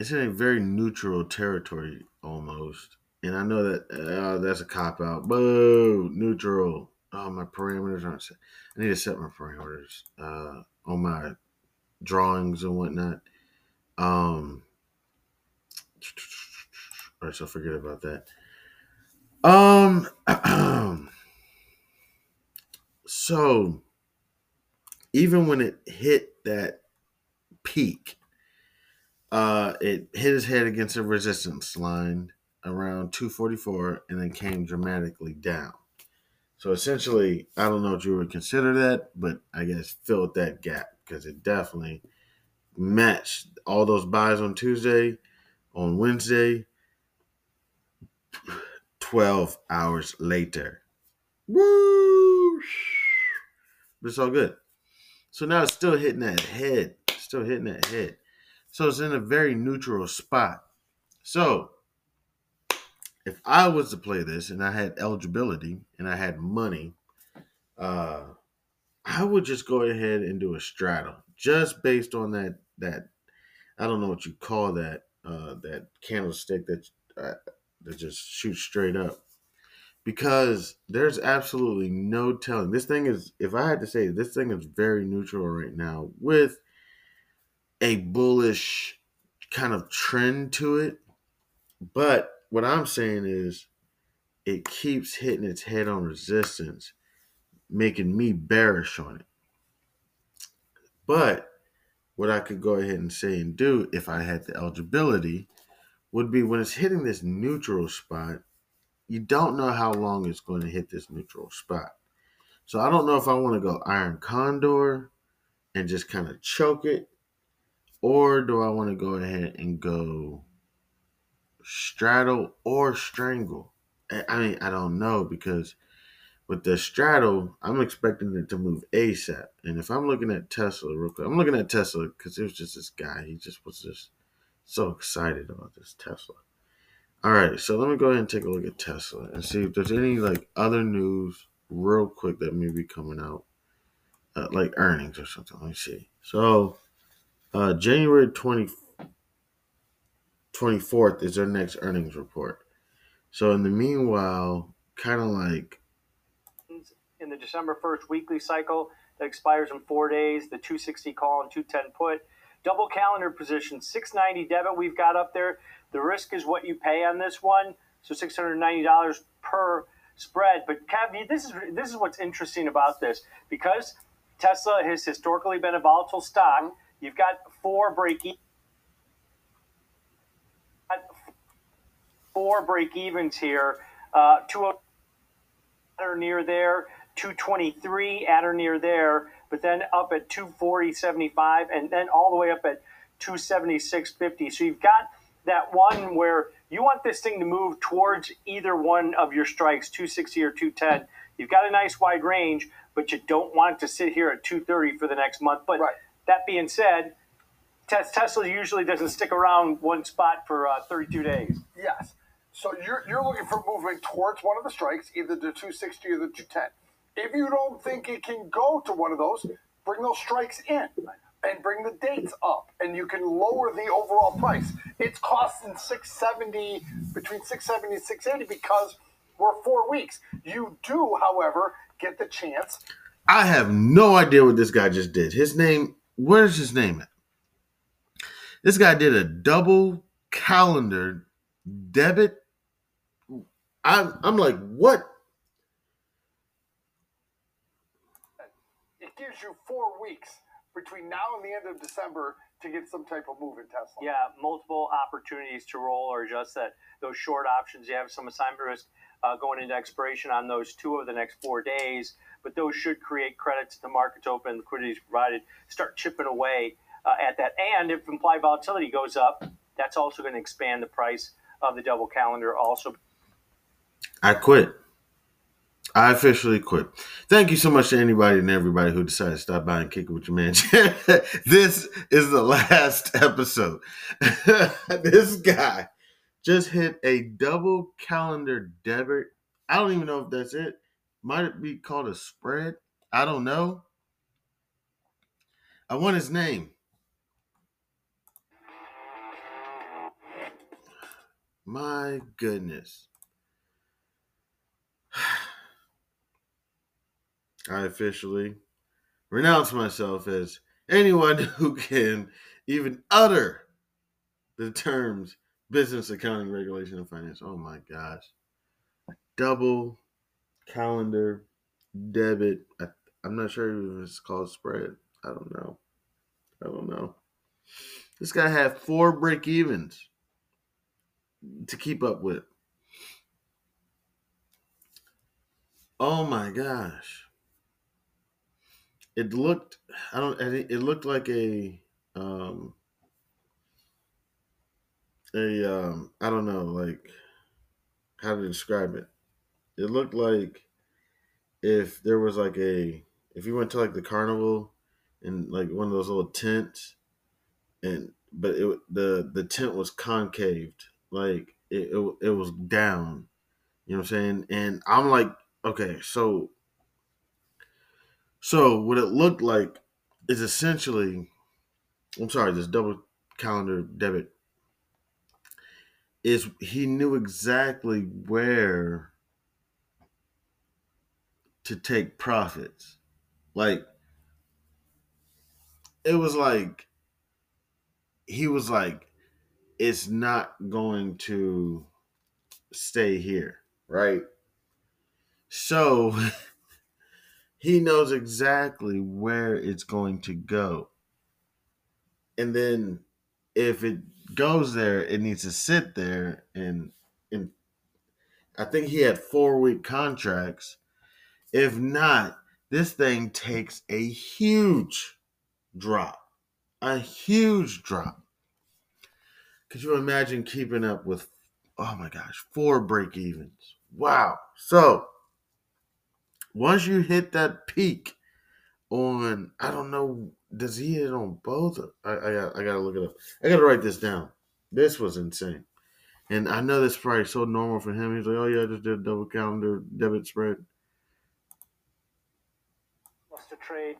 it's in a very neutral territory almost. And I know that uh, that's a cop out. Boo, neutral. Oh, my parameters aren't set. I need to set my parameters uh, on my drawings and whatnot. Um, all right, so forget about that. Um, so even when it hit that peak, uh, it hit his head against a resistance line around 244 and then came dramatically down. So essentially, I don't know what you would consider that, but I guess filled that gap because it definitely matched all those buys on Tuesday, on Wednesday, 12 hours later. Woo! But it's all good. So now it's still hitting that head, still hitting that head. So it's in a very neutral spot. So if I was to play this and I had eligibility and I had money, uh, I would just go ahead and do a straddle just based on that that I don't know what you call that uh, that candlestick that uh, that just shoots straight up because there's absolutely no telling. This thing is, if I had to say, this thing is very neutral right now with a bullish kind of trend to it. But what I'm saying is, it keeps hitting its head on resistance, making me bearish on it. But what I could go ahead and say and do if I had the eligibility would be when it's hitting this neutral spot, you don't know how long it's going to hit this neutral spot. So I don't know if I want to go iron condor and just kind of choke it, or do I want to go ahead and go straddle or strangle? I mean, I don't know because with the straddle, I'm expecting it to move ASAP. And if I'm looking at Tesla real quick, I'm looking at Tesla because it was just this guy. He just was just so excited about this Tesla. All right, so let me go ahead and take a look at Tesla and see if there's any like other news real quick that may be coming out, uh, like earnings or something. Let me see. So, uh, January 20, 24th is their next earnings report. So, in the meanwhile, kind of like
in the December 1st weekly cycle that expires in four days, the 260 call and 210 put Double calendar position, 690 debit we've got up there. The risk is what you pay on this one, so $690 per spread. But Kev, this is this is what's interesting about this because Tesla has historically been a volatile stock. You've got four break four break evens here. Uh, two or near there, 223 at or near there but then up at 240.75 and then all the way up at 276.50. So you've got that one where you want this thing to move towards either one of your strikes, 260 or 210. You've got a nice wide range, but you don't want to sit here at 230 for the next month. But right. that being said, Tesla usually doesn't stick around one spot for uh, 32 days.
Yes. So you're, you're looking for movement towards one of the strikes, either the 260 or the 210. If you don't think it can go to one of those, bring those strikes in and bring the dates up and you can lower the overall price. It's costing 670 between 670 and 680 because we're 4 weeks. You do, however, get the chance.
I have no idea what this guy just did. His name, where's his name? This guy did a double calendar debit. I'm, I'm like, what
gives you four weeks between now and the end of December to get some type of move in Tesla.
Yeah, multiple opportunities to roll or just that those short options. You have some assignment risk uh, going into expiration on those two of the next four days, but those should create credits. The market's open, liquidity is provided. Start chipping away uh, at that, and if implied volatility goes up, that's also going to expand the price of the double calendar. Also,
I quit. I officially quit. Thank you so much to anybody and everybody who decided to stop by and kick it with your man. this is the last episode. this guy just hit a double calendar debit. I don't even know if that's it. Might it be called a spread? I don't know. I want his name. My goodness. I officially renounce myself as anyone who can even utter the terms business accounting regulation and finance. Oh my gosh. Double calendar debit. I, I'm not sure if it's called spread. I don't know. I don't know. This guy had four break evens to keep up with. Oh my gosh. It looked I don't it looked like a um a um I don't know like how to describe it. It looked like if there was like a if you went to like the carnival and like one of those little tents and but it the the tent was concaved like it, it, it was down you know what i'm saying and i'm like okay so so what it looked like is essentially i'm sorry this double calendar debit is he knew exactly where to take profits. Like it was like he was like it's not going to stay here right? So he knows exactly where it's going to go. And then if it goes there it needs to sit there and and i think he had four week contracts. If not this thing takes a huge drop a huge drop. Could you imagine keeping up with oh my gosh four break evens wow. So once you hit that peak on I don't know, does he hit on both? I, I got I gotta look it up. I gotta write this down. This was insane. And I know this is probably so normal for him. He's like, Oh yeah, I just did a double calendar debit spread.
Wants to trade.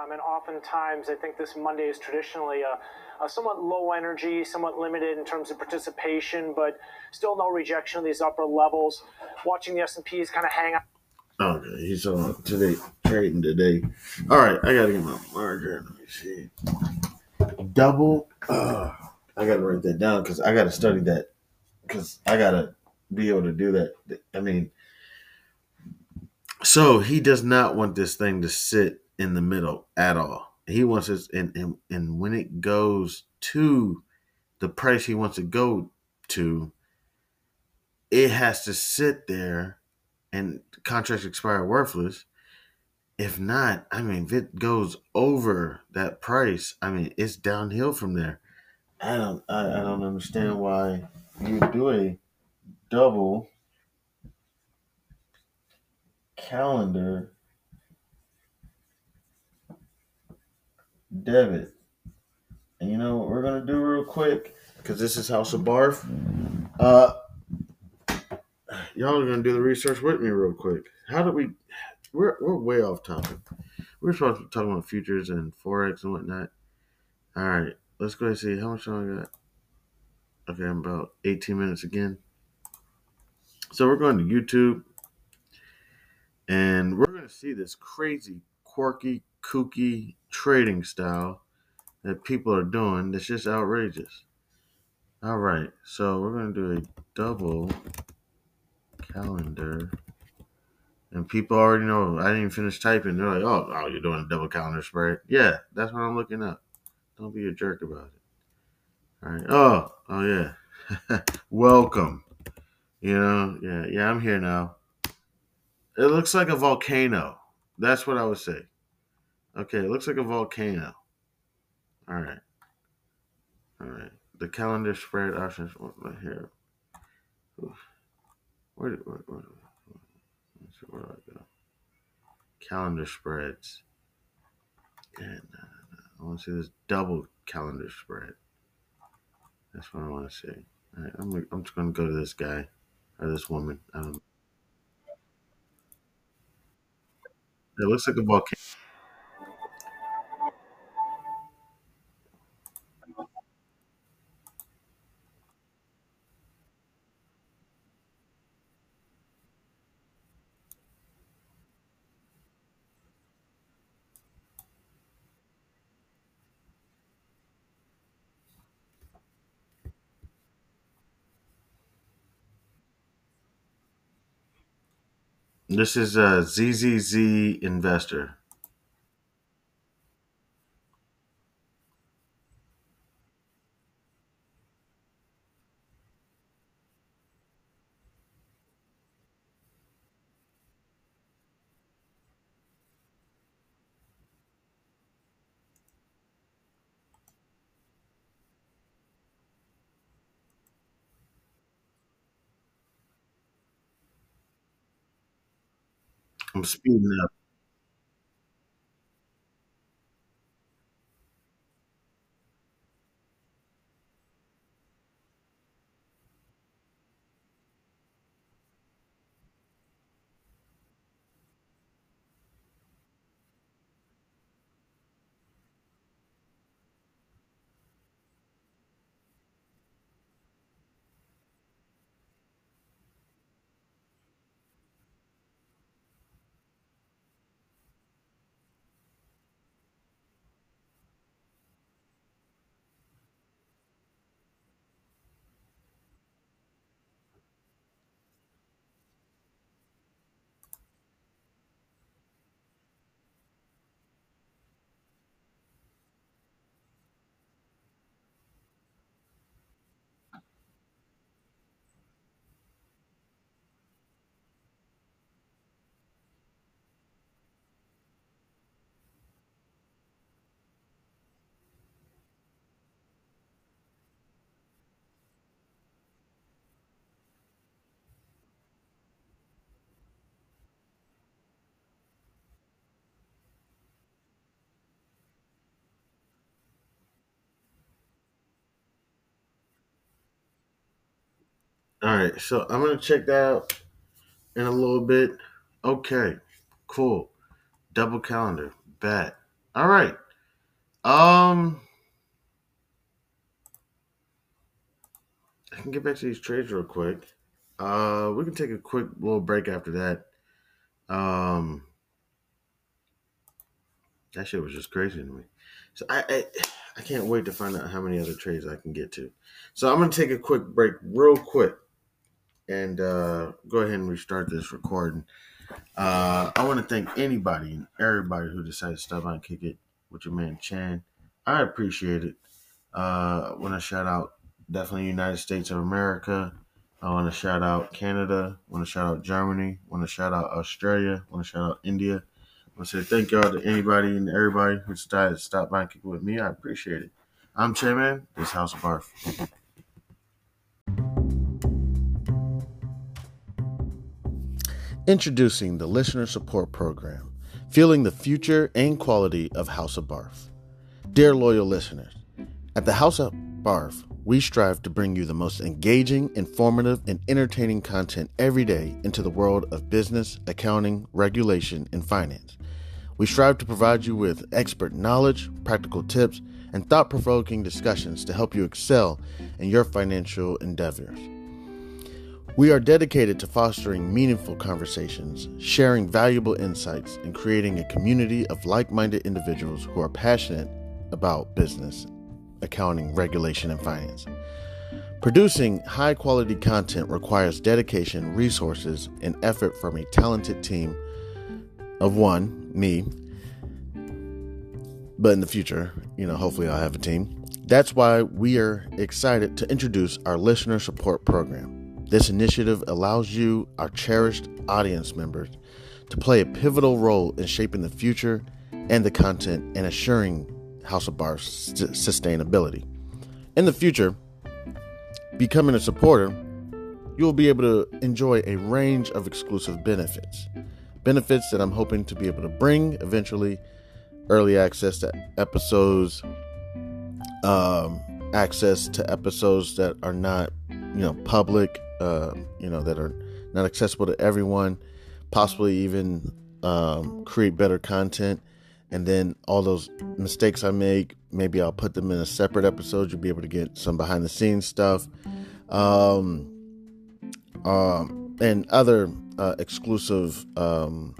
Um, and oftentimes, I think this Monday is traditionally a, a somewhat low energy, somewhat limited in terms of participation, but still no rejection of these upper levels. Watching the S&Ps kind of hang out.
Okay, he's on today trading today. All right, I gotta get my marker. Let me see. Double. Uh, I gotta write that down because I gotta study that because I gotta be able to do that. I mean, so he does not want this thing to sit in the middle at all. He wants it, and and and when it goes to the price he wants to go to, it has to sit there, and contracts expire worthless. If not, I mean, if it goes over that price, I mean, it's downhill from there. I don't, I, I don't understand why you do a double calendar debit. And you know what we're gonna do real quick? Because this is House of Barf. Uh y'all are gonna do the research with me real quick. How do we we're we're way off topic. We're supposed to be talking about futures and forex and whatnot. Alright, let's go and see how much time I got. Okay, I'm about 18 minutes again. So we're going to YouTube and we're gonna see this crazy, quirky, kooky trading style that people are doing that's just outrageous. All right, so we're going to do a double calendar. And people already know. I didn't even finish typing. They're like, oh, oh, you're doing a double calendar spread. Yeah, that's what I'm looking up. Don't be a jerk about it. All right. Oh, oh, yeah. Welcome. You know, yeah, yeah, I'm here now. It looks like a volcano. That's what I would say. Okay, it looks like a volcano. All right. All right. The calendar spread options oh, right here. Where, where, where, where, where I go? Calendar spreads. I want to see this double calendar spread. That's what I want to see. All right, I'm, I'm just going to go to this guy or this woman. I don't. It looks like a volcano. This is uh, a ZZZ investor. I'm speeding up. All right, so I'm gonna check that out in a little bit. Okay, cool. Double calendar, bet. All right. Um, I can get back to these trades real quick. Uh, we can take a quick little break after that. Um, that shit was just crazy to me. So I, I, I can't wait to find out how many other trades I can get to. So I'm gonna take a quick break, real quick, and uh, go ahead and restart this recording. Uh, I want to thank anybody and everybody who decided to stop by and kick it with your man Chan. I appreciate it. Uh, I want to shout out definitely United States of America. I want to shout out Canada. Want to shout out Germany. Want to shout out Australia. Want to shout out India. I want to say thank y'all to anybody and everybody who decided to stop by and kick it with me. I appreciate it. I'm Chanman. This House of Barf. Introducing the Listener Support Program, fueling the future and quality of House of Barf. Dear loyal listeners, at the House of Barf, we strive to bring you the most engaging, informative, and entertaining content every day into the world of business, accounting, regulation, and finance. We strive to provide you with expert knowledge, practical tips, and thought provoking discussions to help you excel in your financial endeavors. We are dedicated to fostering meaningful conversations, sharing valuable insights, and creating a community of like minded individuals who are passionate about business, accounting, regulation, and finance. Producing high quality content requires dedication, resources, and effort from a talented team of one, me, but in the future, you know, hopefully I'll have a team. That's why we are excited to introduce our listener support program. This initiative allows you, our cherished audience members, to play a pivotal role in shaping the future and the content and assuring House of Barf's sustainability. In the future, becoming a supporter, you will be able to enjoy a range of exclusive benefits. Benefits that I'm hoping to be able to bring eventually early access to episodes, um, access to episodes that are not, you know, public, uh, you know, that are not accessible to everyone, possibly even um, create better content. And then all those mistakes I make, maybe I'll put them in a separate episode. You'll be able to get some behind the scenes stuff. Um, um, and other uh, exclusive um,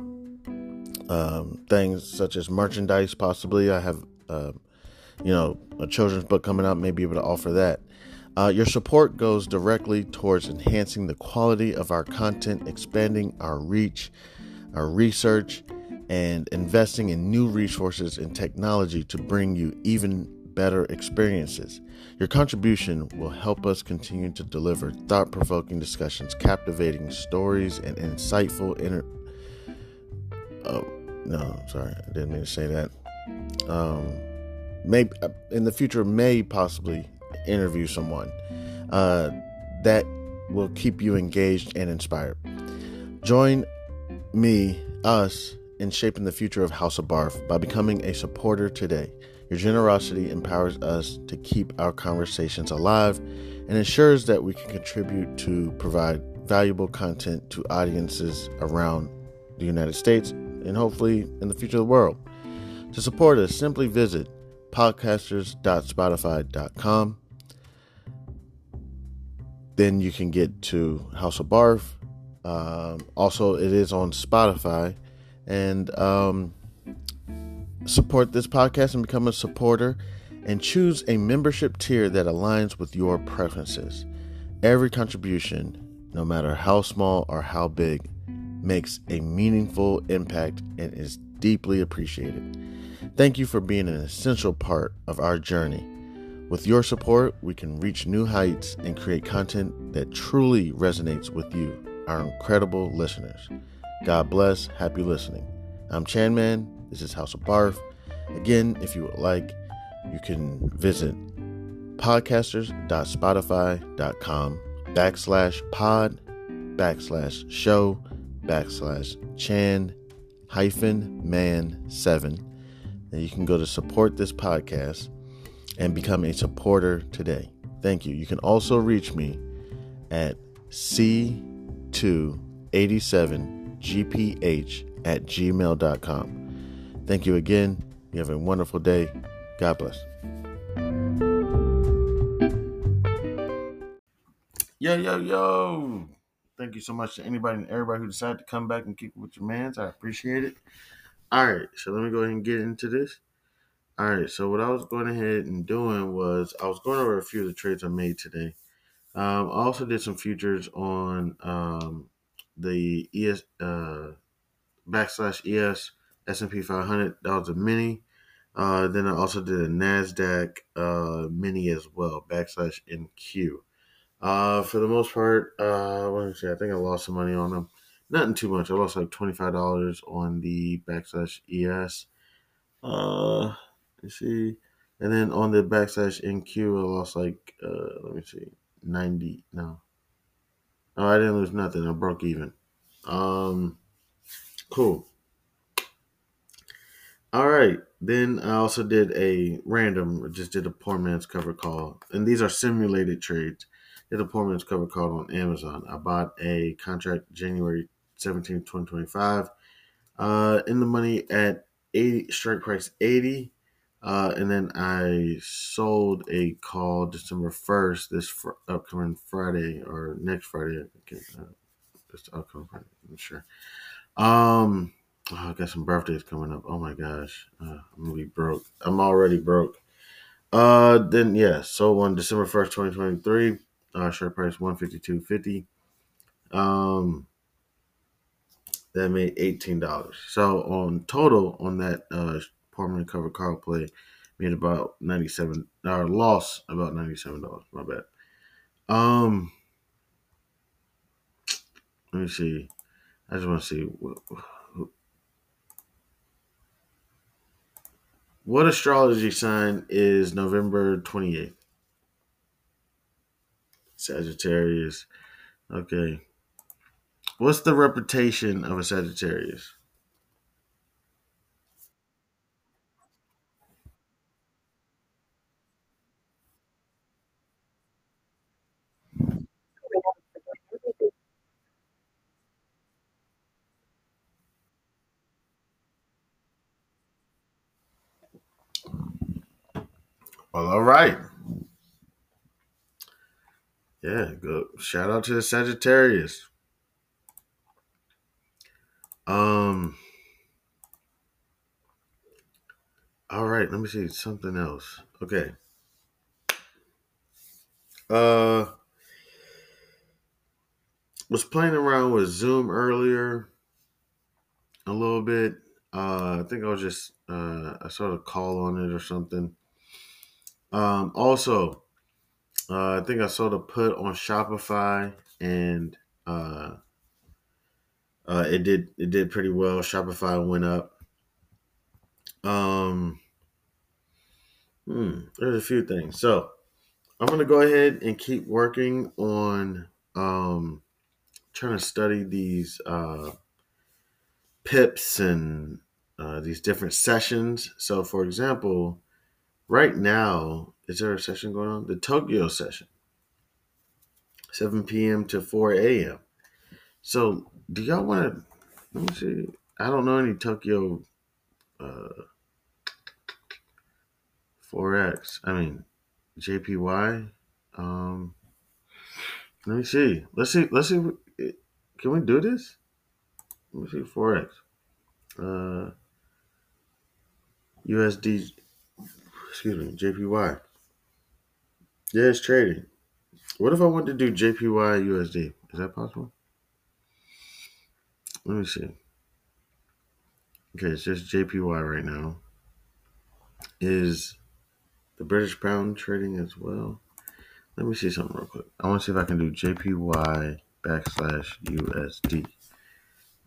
um, things such as merchandise, possibly. I have, uh, you know, a children's book coming out, maybe able to offer that. Uh, your support goes directly towards enhancing the quality of our content, expanding our reach, our research, and investing in new resources and technology to bring you even better experiences. Your contribution will help us continue to deliver thought provoking discussions, captivating stories, and insightful inter. Oh, no, sorry, I didn't mean to say that. Um, maybe uh, in the future, may possibly interview someone uh, that will keep you engaged and inspired. Join me, us, in shaping the future of House of Barf by becoming a supporter today. Your generosity empowers us to keep our conversations alive and ensures that we can contribute to provide valuable content to audiences around the United States and hopefully in the future of the world. To support us, simply visit podcasters.spotify.com. Then you can get to House of Barf. Um, also, it is on Spotify. And um, support this podcast and become a supporter and choose a membership tier that aligns with your preferences. Every contribution, no matter how small or how big, makes a meaningful impact and is deeply appreciated. Thank you for being an essential part of our journey. With your support, we can reach new heights and create content that truly resonates with you, our incredible listeners. God bless. Happy listening. I'm Chanman. This is House of Barf. Again, if you would like, you can visit podcasters.spotify.com backslash pod backslash show backslash chan hyphen man seven. And you can go to support this podcast and become a supporter today. Thank you. You can also reach me at c287gph at gmail.com. Thank you again. You have a wonderful day. God bless. Yo, yo, yo. Thank you so much to anybody and everybody who decided to come back and keep it with your mans. I appreciate it. All right, so let me go ahead and get into this. All right, so what I was going ahead and doing was I was going over a few of the trades I made today. Um, I also did some futures on um, the ES uh, backslash ES S&P 500. That was a mini. Uh, then I also did a NASDAQ uh, mini as well, backslash NQ. Uh, for the most part, uh, let me see, I think I lost some money on them. Nothing too much. I lost like $25 on the backslash ES. Let's see. And then on the backslash NQ, I lost like, uh, let me see, 90. No. Oh, I didn't lose nothing. I broke even. Um, cool. All right. Then I also did a random, just did a poor man's cover call. And these are simulated trades. Did a poor man's cover call on Amazon. I bought a contract January 17, 2025. Uh, in the money at 80 strike price 80. Uh, and then I sold a call December 1st, this fr- upcoming Friday or next Friday. I can't, uh, this upcoming Friday, I'm sure. Um, Oh, I got some birthdays coming up. Oh my gosh, uh, I'm gonna be broke. I'm already broke. Uh, then yeah, so on December first, twenty twenty three, uh, share price one fifty two fifty. Um, that made eighteen dollars. So on total on that uh poor man's cover call play, made about ninety seven. Or uh, loss about ninety seven dollars. My bad. Um, let me see. I just want to see. What, What astrology sign is November 28th? Sagittarius. Okay. What's the reputation of a Sagittarius? Well, all right. Yeah, good. shout out to the Sagittarius. Um all right, let me see something else. Okay. Uh was playing around with Zoom earlier. a little bit. Uh, I think I was just uh, I saw a call on it or something. Um, also, uh, I think I saw the put on Shopify, and uh, uh, it did it did pretty well. Shopify went up. Um, hmm, there's a few things. So I'm gonna go ahead and keep working on um, trying to study these uh, pips and uh, these different sessions. So, for example, right now, is there a session going on? The Tokyo session, 7 p.m. to 4 a.m. So, do y'all want to? Let me see. I don't know any Tokyo uh, forex. I mean, JPY. Um, let me see. Let's see. Let's see. Can we do this? Let me see. forex. Uh, USD, excuse me, JPY. Yeah, it's trading. What if I want to do JPY USD? Is that possible? Let me see. Okay, it's just JPY right now. Is the British pound trading as well? Let me see something real quick. I want to see if I can do JPY backslash USD.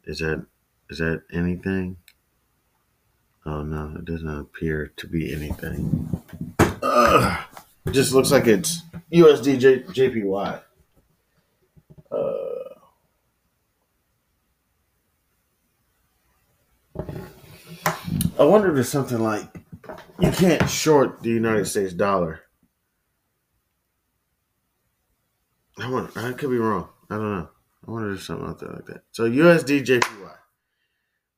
Is that is that anything? Oh no, it doesn't appear to be anything. It just looks like it's USD J- JPY. Uh, I wonder if there's something like you can't short the United States dollar. I wonder. I could be wrong. I don't know. I wonder if there's something out there like that. So USD JPY.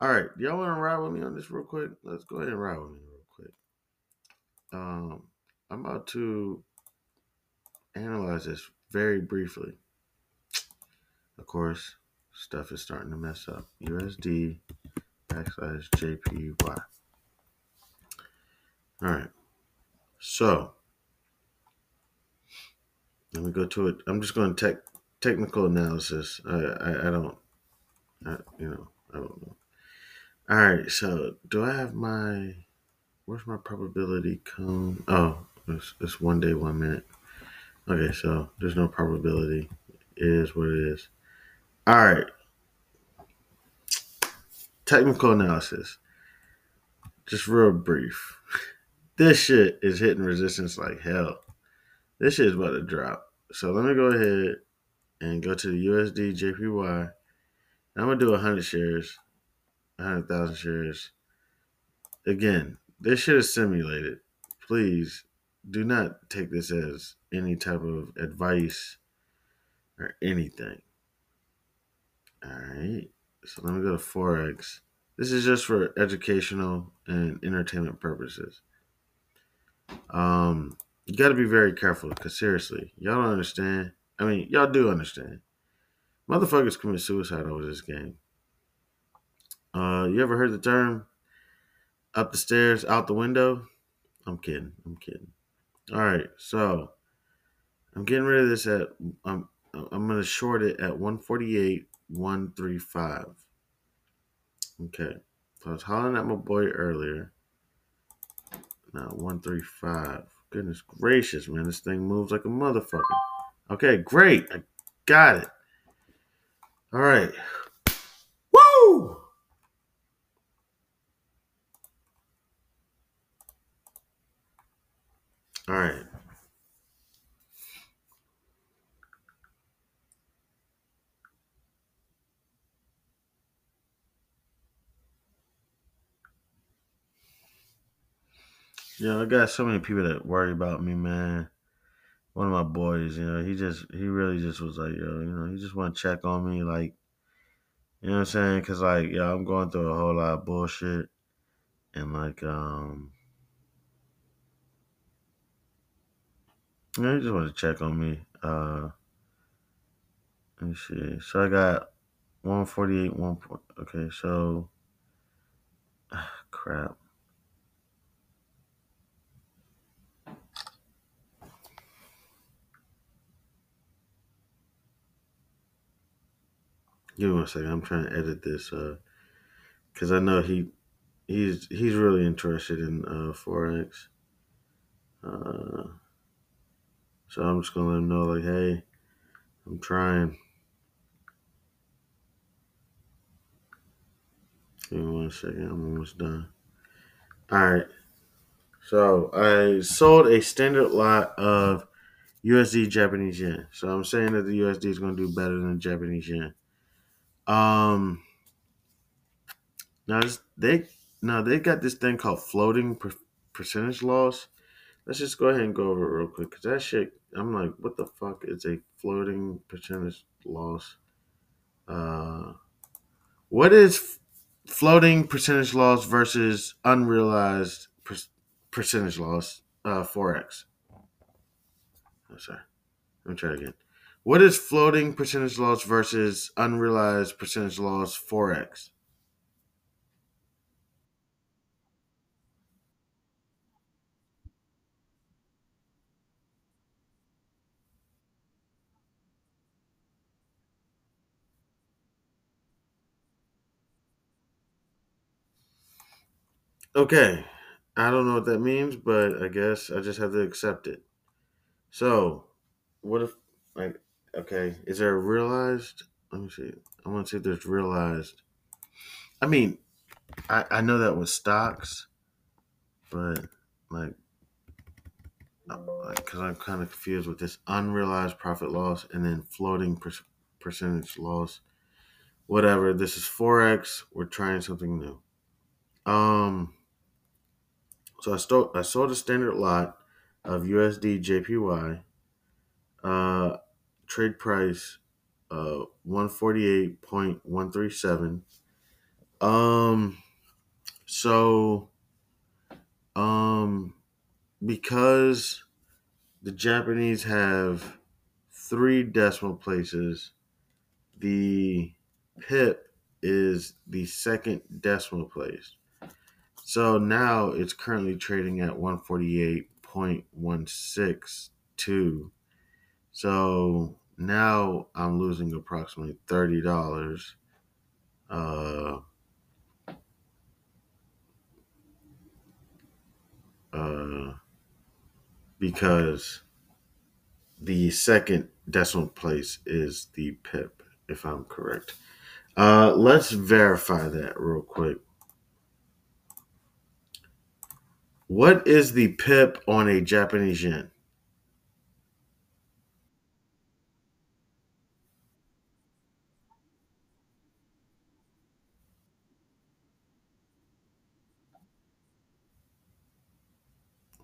All right, y'all want to ride with me on this real quick? Let's go ahead and ride with me real quick. Um, I'm about to analyze this very briefly. Of course, stuff is starting to mess up. USD backslash JPY. All right, so let me go to it. I'm just going to tech technical analysis. I I, I don't, I, you know, I don't know. All right, so do I have my where's my probability cone? Oh, it's, it's one day, one minute. Okay, so there's no probability. It is what it is. All right. Technical analysis. Just real brief. This shit is hitting resistance like hell. This shit is about to drop. So let me go ahead and go to the USD JPY. I'm gonna do 100 shares, 100,000 shares. Again, this shit is simulated. Please do not take this as any type of advice or anything. All right. So let me go to Forex. This is just for educational and entertainment purposes. Um, you got to be very careful because seriously, y'all don't understand. I mean, y'all do understand. Motherfuckers commit suicide over this game. Uh, you ever heard the term "up the stairs, out the window"? I'm kidding. I'm kidding. All right, so I'm getting rid of this at I'm I'm gonna short it at 148 135. Okay. So I was hollering at my boy earlier. Now 135. Goodness gracious, man. This thing moves like a motherfucker. Okay, great. I got it. All right. Woo! All right. Yeah, I got so many people that worry about me, man. One of my boys, you know, he just, he really just was like, yo, you know, he just want to check on me, like, you know what I'm saying? Cause like, yeah, I'm going through a whole lot of bullshit, and like, um, he just want to check on me. Uh, let me see. So I got 148, one. point. Okay, so, crap. Give me one second. I'm trying to edit this uh because I know he he's he's really interested in uh, forex. Uh, so I'm just gonna let him know, like, hey, I'm trying. Give me one second. I'm almost done. All right. So I sold a standard lot of USD Japanese yen. So I'm saying that the USD is going to do better than Japanese yen. Um. Now they now they got this thing called floating per, percentage loss. Let's just go ahead and go over it real quick because that shit. I'm like, what the fuck is a floating percentage loss? Uh, what is floating percentage loss versus unrealized per- percentage loss uh, forex? Oh, sorry, let me try again. What is floating percentage loss versus unrealized percentage loss forex? Okay, I don't know what that means, but I guess I just have to accept it. So, what if, like, okay, is there a realized? Let me see. I want to see if there's realized. I mean, I, I know that was stocks, but like, because I'm kind of confused with this unrealized profit loss and then floating per- percentage loss. Whatever. This is forex. We're trying something new. Um. So I stole, I sold a standard lot of USD JPY. Uh, trade price uh 148.137. Um so um because the Japanese have three decimal places, the pip is the second decimal place. So now it's currently trading at 148.162. So now I'm losing approximately $30. Uh, uh, because the second decimal place is the pip, if I'm correct. Uh, let's verify that real quick. What is the pip on a Japanese yen?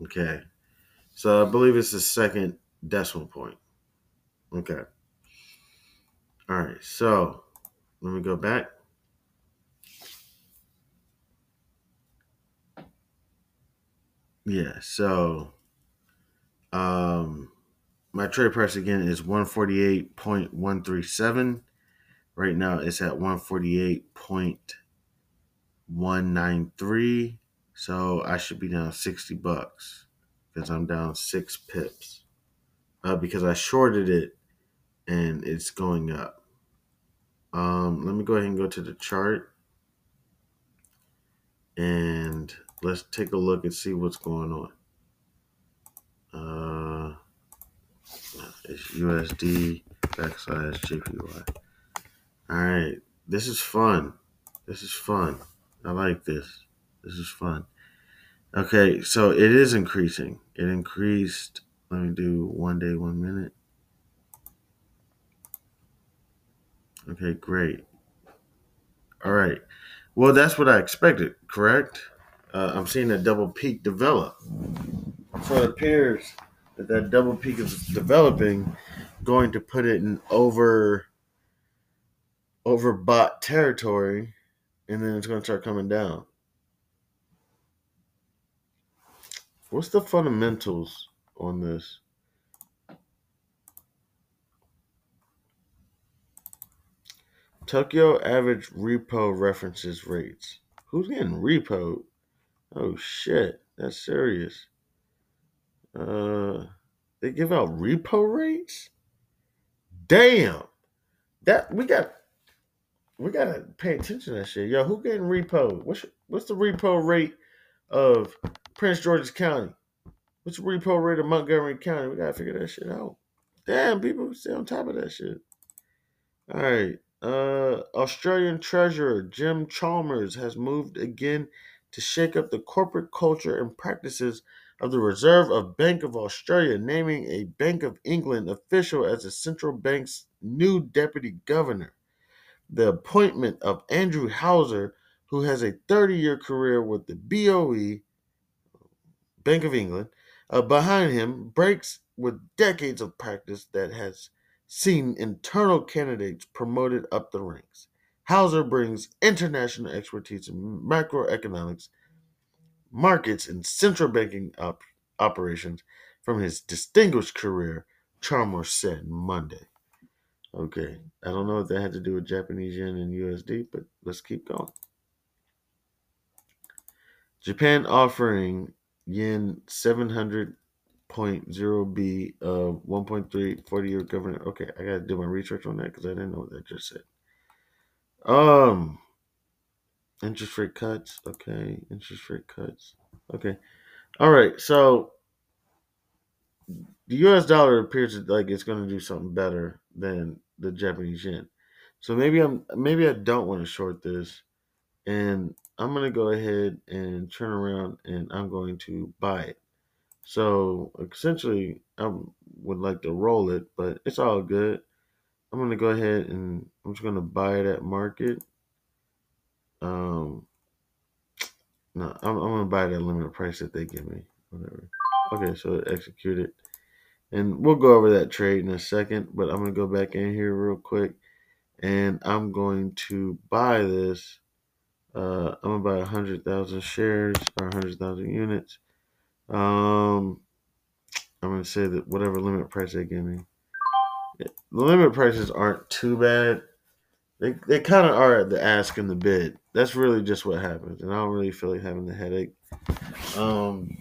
Okay. So I believe it's the second decimal point. Okay. All right. So let me go back. Yeah. So um my trade price again is 148.137. Right now it's at 148.193. So I should be down 60 bucks because I'm down six pips. Uh, because I shorted it and it's going up. Um, let me go ahead and go to the chart and let's take a look and see what's going on. Uh, it's USD backslash JPY. All right, this is fun. This is fun. I like this. This is fun. Okay, so it is increasing. It increased. Let me do one day, one minute. Okay, great. All right. Well, that's what I expected, correct? Uh, I'm seeing a double peak develop. So it appears that that double peak is developing, going to put it in over overbought territory, and then it's going to start coming down. What's the fundamentals on this? Tokyo average repo references rates. Who's getting repo? Oh shit, that's serious. Uh, they give out repo rates. Damn, that we got we gotta pay attention to that shit. Yo, who getting repo? What's what's the repo rate of Prince George's County? What's the repo rate of Montgomery County? We gotta figure that shit out. Damn, people stay on top of that shit. All right. Uh, Australian Treasurer Jim Chalmers has moved again to shake up the corporate culture and practices of the Reserve of Bank of Australia, naming a Bank of England official as the central bank's new deputy governor. The appointment of Andrew Hauser, who has a 30 year career with the BOE, Bank of England, uh, behind him, breaks with decades of practice that has seen internal candidates promoted up the ranks. Hauser brings international expertise in macroeconomics, markets, and central banking op- operations from his distinguished career, Chalmers said Monday. Okay, I don't know if that had to do with Japanese yen and USD, but let's keep going. Japan offering yen 700.0B of 1.3 40 year government. Okay, I got to do my research on that because I didn't know what that just said. Um, interest rate cuts. Okay, interest rate cuts. Okay, all right. So the U.S. dollar appears like it's going to do something better than the Japanese yen. So maybe I'm maybe I don't want to short this, and I'm going to go ahead and turn around and I'm going to buy it. So essentially, I would like to roll it, but it's all good. I'm to go ahead and I'm just to buy it at market. Um, no, I'm, I'm to buy it at limited price that they give me. Whatever. Okay, so execute it. And we'll go over that trade in a second, but I'm to go back in here real quick and I'm going to buy this. Uh, I'm to buy 100,000 shares or 100,000 units. Um, I'm to say that whatever limit price they give me. The limit prices aren't too bad. They, they kind of are at the ask and the bid. That's really just what happens. And I don't really feel like having the headache. Um,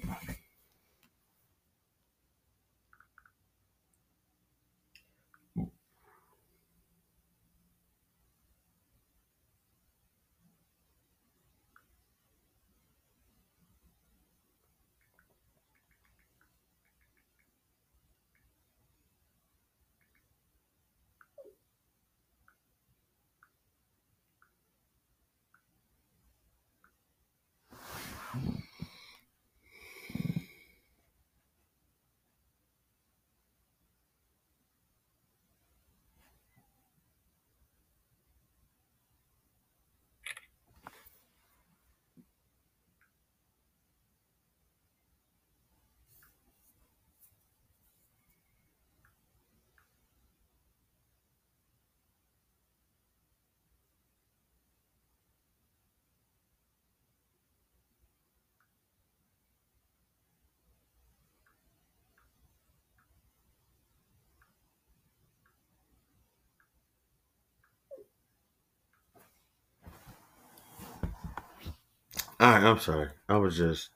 right, I'm sorry. I was just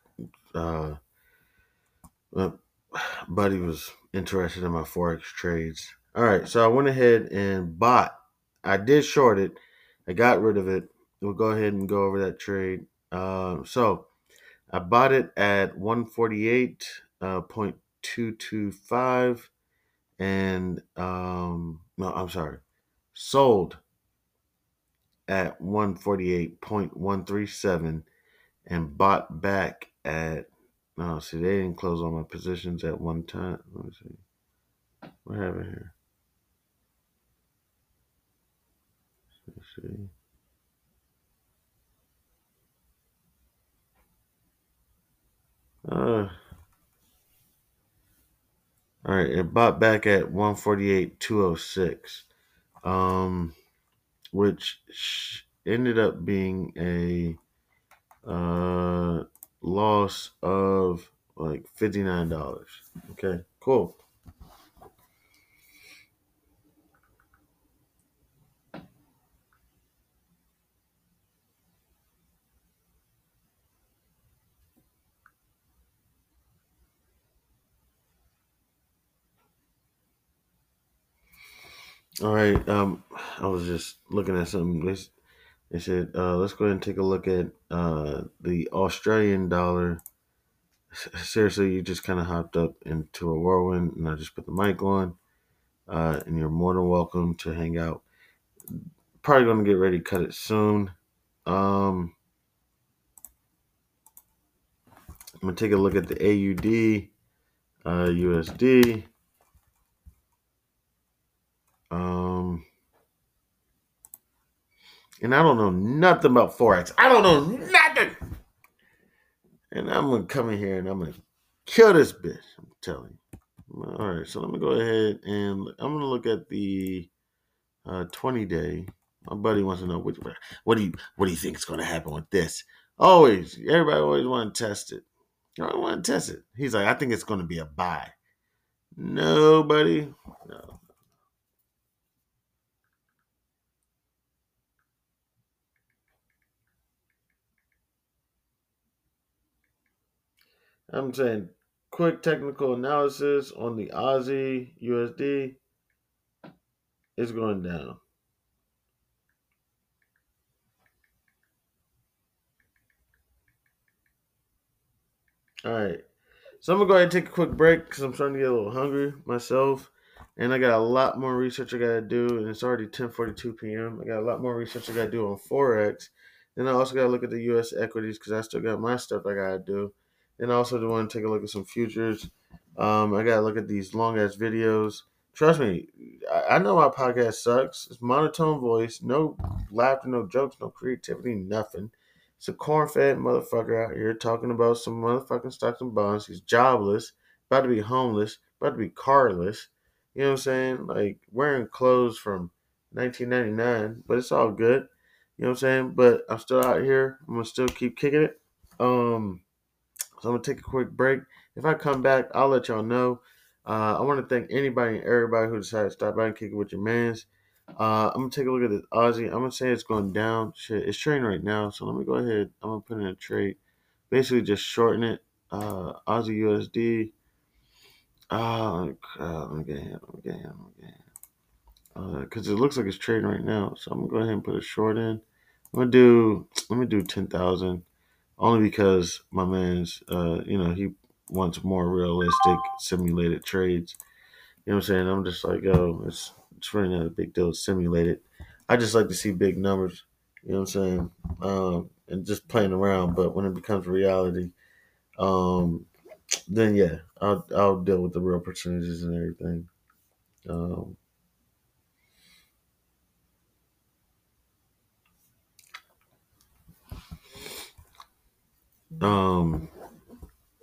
uh buddy was interested in my forex trades. All right, so I went ahead and bought. I did short it. I got rid of it. We'll go ahead and go over that trade. Um, so I bought it at 148.225 uh, and um no, I'm sorry. Sold at 148.137 and bought back at no see they didn't close all my positions at one time. Let me see. What happened here? Let's see. Uh all right it bought back at 148 206 um which ended up being a uh, loss of like $59. Okay, cool. All right. Um, I was just looking at something. They said, uh, let's go ahead and take a look at uh, the Australian dollar. Seriously, you just kind of hopped up into a whirlwind, and I just put the mic on. Uh, and you're more than welcome to hang out. Probably going to get ready to cut it soon. Um, I'm going to take a look at the AUD, uh, USD. Um, and I don't know nothing about Forex. I don't know nothing. And I'm gonna come in here and I'm gonna kill this bitch. I'm telling you. All right, so let me go ahead and I'm gonna look at the uh, 20 day. My buddy wants to know which what do you what do you think is gonna happen with this? Always, everybody always want to test it. I want to test it. He's like, I think it's gonna be a buy. Nobody, no, I'm saying quick technical analysis on the Aussie USD is going down. All right. So I'm gonna go ahead and take a quick break because I'm starting to get a little hungry myself, and I got a lot more research I gotta do, and it's already 10:42 p.m. I got a lot more research I gotta do on forex, and I also gotta look at the U.S. equities because I still got my stuff I gotta do and also to want to take a look at some futures. Um, I gotta look at these long ass videos. Trust me, I, know my podcast sucks. It's monotone voice, no laughter, no jokes, no creativity, nothing. It's a corn fed motherfucker out here talking about some motherfucking stocks and bonds. He's jobless, about to be homeless, about to be carless. You know what I'm saying? Like wearing clothes from 1999, but it's all good. You know what I'm saying? But I'm still out here. I'm gonna still keep kicking it. Um, so I'm gonna take a quick break. If I come back, I'll let y'all know. Uh, I want to thank anybody and everybody who decided to stop by and kick it with your mans. Uh, I'm gonna take a look at this Aussie. I'm gonna say it's going down. Shit, it's trading right now. So let me go ahead. I'm gonna put in a trade. Basically, just shorten it. Uh, Aussie USD. Oh, uh, let me get him. Let me get him. Let me get him. Because uh, it looks like it's trading right now. So I'm gonna go ahead and put a short in. I'm gonna do. Let me do ten thousand only because my man's, uh, you know, he wants more realistic simulated trades. You know what I'm saying? I'm just like, yo, it's it's really not a big deal to simulate it. I just like to see big numbers. You know what I'm saying? Um, and just playing around. But when it becomes reality, um, then yeah, I'll I'll deal with the real percentages and everything. Um, Um,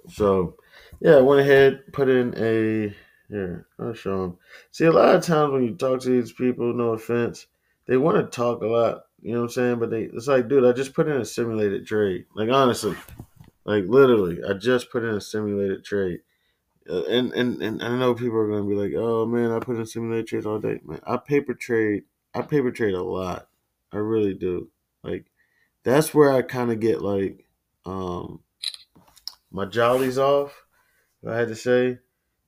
so yeah, I went ahead, put in a here. I'll show them. See, a lot of times when you talk to these people, no offense, they want to talk a lot. You know what I'm saying? But they, it's like, dude, I just put in a simulated trade. Like honestly, like literally, I just put in a simulated trade. Uh, and, and and I know people are gonna be like, oh man, I put in simulated trades all day. Man, I paper trade. I paper trade a lot. I really do. Like that's where I kind of get like um, my jollies off, if I had to say,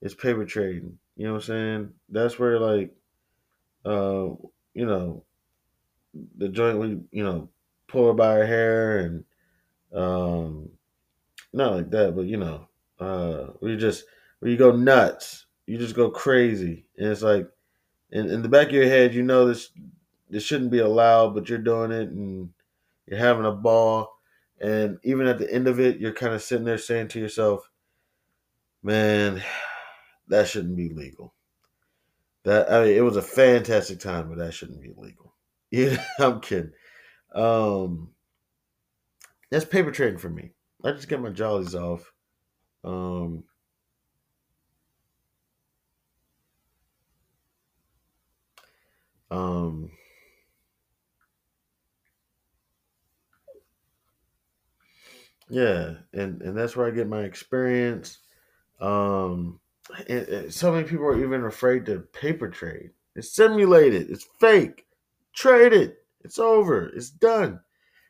it's paper trading. You know what I'm saying? That's where like, uh, you know, the joint we you know pull her by her hair and um, not like that, but you know, uh, we just where you go nuts, you just go crazy, and it's like, in in the back of your head, you know this this shouldn't be allowed, but you're doing it and you're having a ball and even at the end of it, you're kind of sitting there saying to yourself, man, that shouldn't be legal. That I mean, it was a fantastic time, but that shouldn't be legal. Yeah, I'm kidding. Um, that's paper trading for me. I just get my jollies off. Um, um, Yeah, and and that's where I get my experience. Um, and, and so many people are even afraid to paper trade. It's simulated. It's fake. Trade it. It's over. It's done.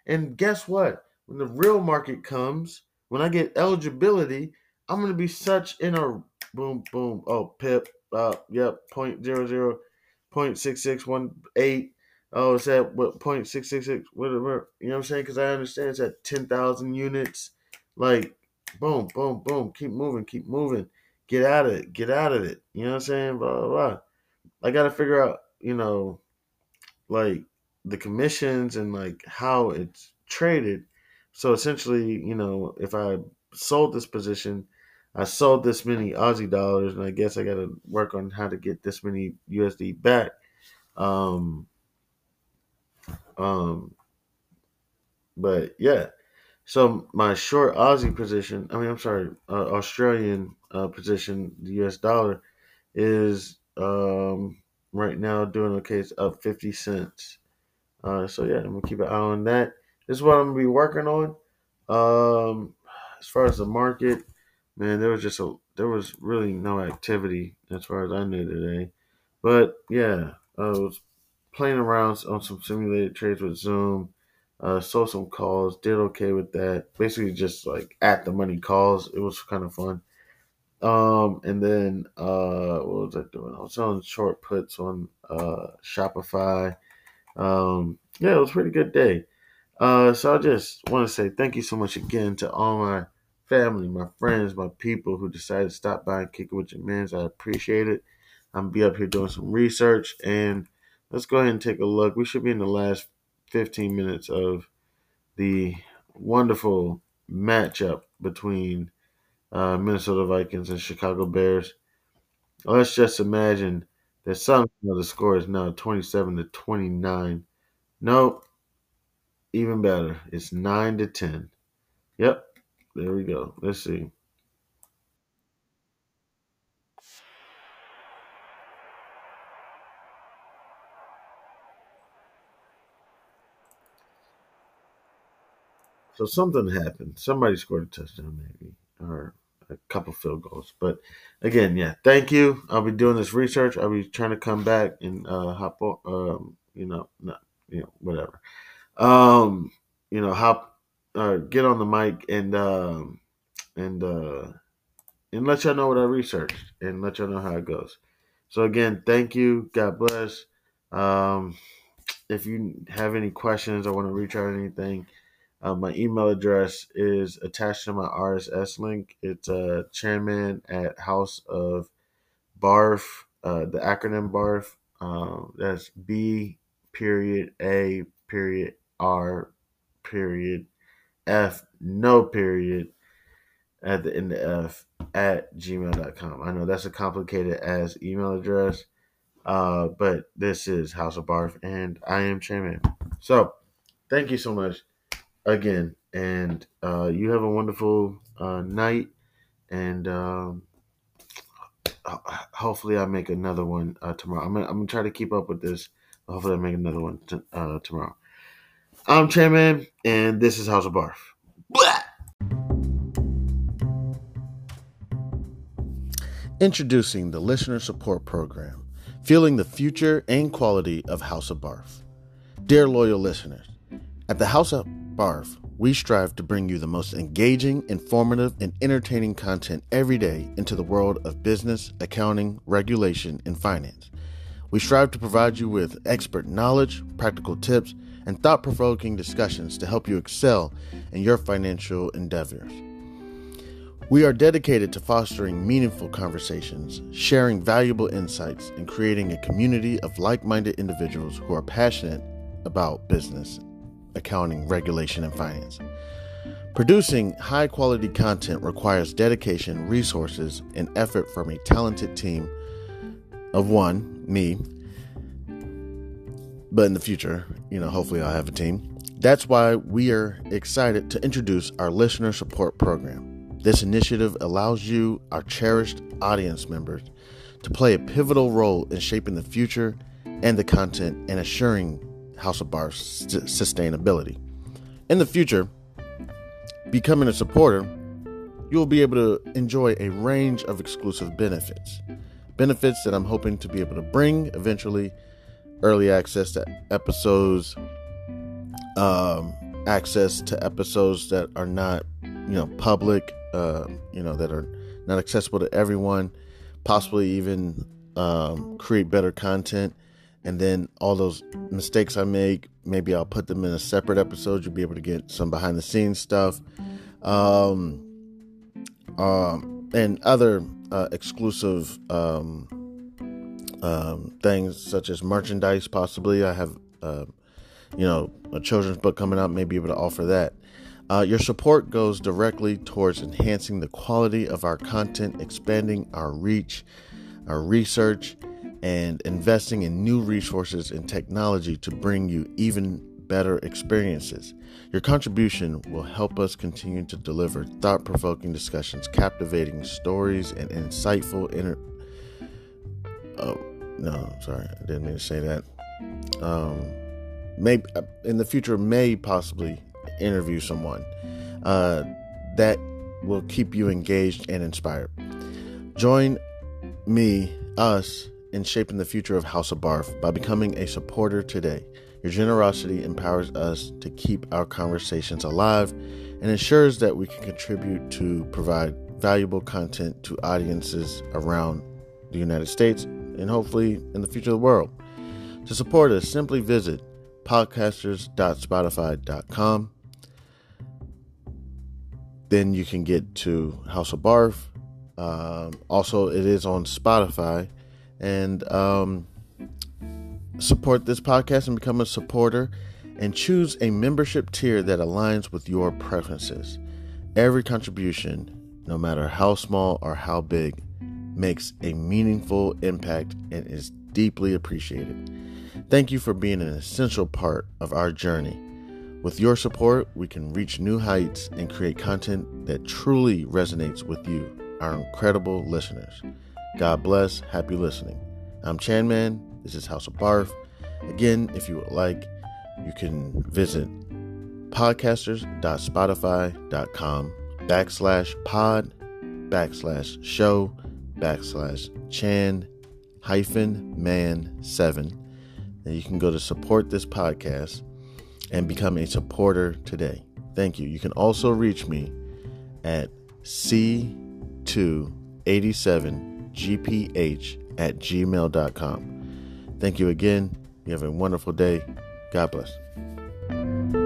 And guess what? When the real market comes, when I get eligibility, I'm gonna be such in a boom boom. Oh, pip. Uh, yep. Point zero zero, point six six one eight. Oh, it's at what point six six six, whatever. You know what I'm saying? Because I understand it's at ten thousand units. Like, boom, boom, boom. Keep moving, keep moving. Get out of it. Get out of it. You know what I'm saying? Blah blah blah. I got to figure out, you know, like the commissions and like how it's traded. So essentially, you know, if I sold this position, I sold this many Aussie dollars, and I guess I got to work on how to get this many USD back. Um, um, but yeah, so my short Aussie position, I mean, I'm sorry, uh, Australian uh, position, the US dollar, is um, right now doing okay. It's up 50 cents. Uh, so yeah, I'm gonna keep an eye on that. This is what I'm gonna be working on. Um, as far as the market, man, there was just a there was really no activity as far as I knew today. But yeah, I was playing around on some simulated trades with Zoom. Uh, sold some calls, did okay with that. Basically, just like at the money calls. It was kind of fun. Um, and then uh, what was I doing? I was selling short puts on uh Shopify. Um, yeah, it was a pretty good day. Uh, so I just want to say thank you so much again to all my family, my friends, my people who decided to stop by and kick it with your mans. I appreciate it. I'm be up here doing some research and let's go ahead and take a look. We should be in the last 15 minutes of the wonderful matchup between uh, Minnesota Vikings and Chicago Bears. Let's just imagine that somehow the score is now 27 to 29. Nope. Even better. It's 9 to 10. Yep. There we go. Let's see. So something happened. Somebody scored a touchdown, maybe, or a couple field goals. But again, yeah, thank you. I'll be doing this research. I'll be trying to come back and uh, hop on, um, you know, not, you know, whatever. Um, you know, hop, uh, get on the mic and um, and uh, and let y'all know what I researched and let y'all know how it goes. So again, thank you. God bless. Um, if you have any questions or want to reach out anything, uh, my email address is attached to my RSS link. It's uh, Chanman at House of Barf, uh, the acronym BARF. Um, that's B period A period R period F no period at the end of F at gmail.com. I know that's a complicated as email address, uh, but this is House of Barf and I am Chanman. So thank you so much again, and uh, you have a wonderful uh, night, and um, hopefully I make another one uh, tomorrow. I'm gonna, I'm gonna try to keep up with this. Hopefully I make another one t- uh, tomorrow. I'm Chanman, and this is House of Barf. Blah!
Introducing the Listener Support Program, fueling the future and quality of House of Barf. Dear loyal listeners, at the House of Barf, we strive to bring you the most engaging, informative, and entertaining content every day into the world of business, accounting, regulation, and finance. We strive to provide you with expert knowledge, practical tips, and thought provoking discussions to help you excel in your financial endeavors. We are dedicated to fostering meaningful conversations, sharing valuable insights, and creating a community of like minded individuals who are passionate about business accounting, regulation, and finance. Producing high quality content requires dedication, resources, and effort from a talented team of one, me, but in the future, you know, hopefully I'll have a team. That's why we are excited to introduce our listener support program. This initiative allows you, our cherished audience members, to play a pivotal role in shaping the future and the content and assuring House of Barf's sustainability. In the future, becoming a supporter, you will be able to enjoy a range of exclusive benefits. Benefits that I'm hoping to be able to bring eventually early access to episodes, um, access to episodes that are not, you know, public, uh, you know, that are not accessible to everyone, possibly even um, create better content
and then all those mistakes I make, maybe I'll put them in a separate episode. You'll be able to get some behind the scenes stuff, um, um, and other uh, exclusive um, um, things such as merchandise. Possibly, I have, uh, you know, a children's book coming out. May be able to offer that. Uh, your support goes directly towards enhancing the quality of our content, expanding our reach, our research, and investing in new resources and technology to bring you even better experiences. Your contribution will help us continue to deliver thought provoking discussions, captivating stories, and insightful inter. Oh, no, sorry, I didn't mean to say that. Um, maybe uh, in the future, may possibly interview someone uh, that will keep you engaged and inspired. Join me, us, in shaping the future of House of Barf by becoming a supporter today. Your generosity empowers us to keep our conversations alive and ensures that we can contribute to provide valuable content to audiences around the United States and hopefully in the future of the world. To support us, simply visit podcasters.spotify.com. Then you can get to House of Barf. Um, also, it is on Spotify and um, support this podcast and become a supporter and choose a membership tier that aligns with your preferences. Every contribution, no matter how small or how big, makes a meaningful impact and is deeply appreciated. Thank you for being an essential part of our journey. With your support, we can reach new heights and create content that truly resonates with you, our incredible listeners. God bless. Happy listening. I'm Chanman. This is House of Barf. Again, if you would like, you can visit podcasters.spotify.com backslash pod backslash show backslash chan hyphen man seven. And you can go to support this podcast and become a supporter today. Thank you. You can also reach me at C287 gph at gmail.com. Thank you again. You have a wonderful day. God bless.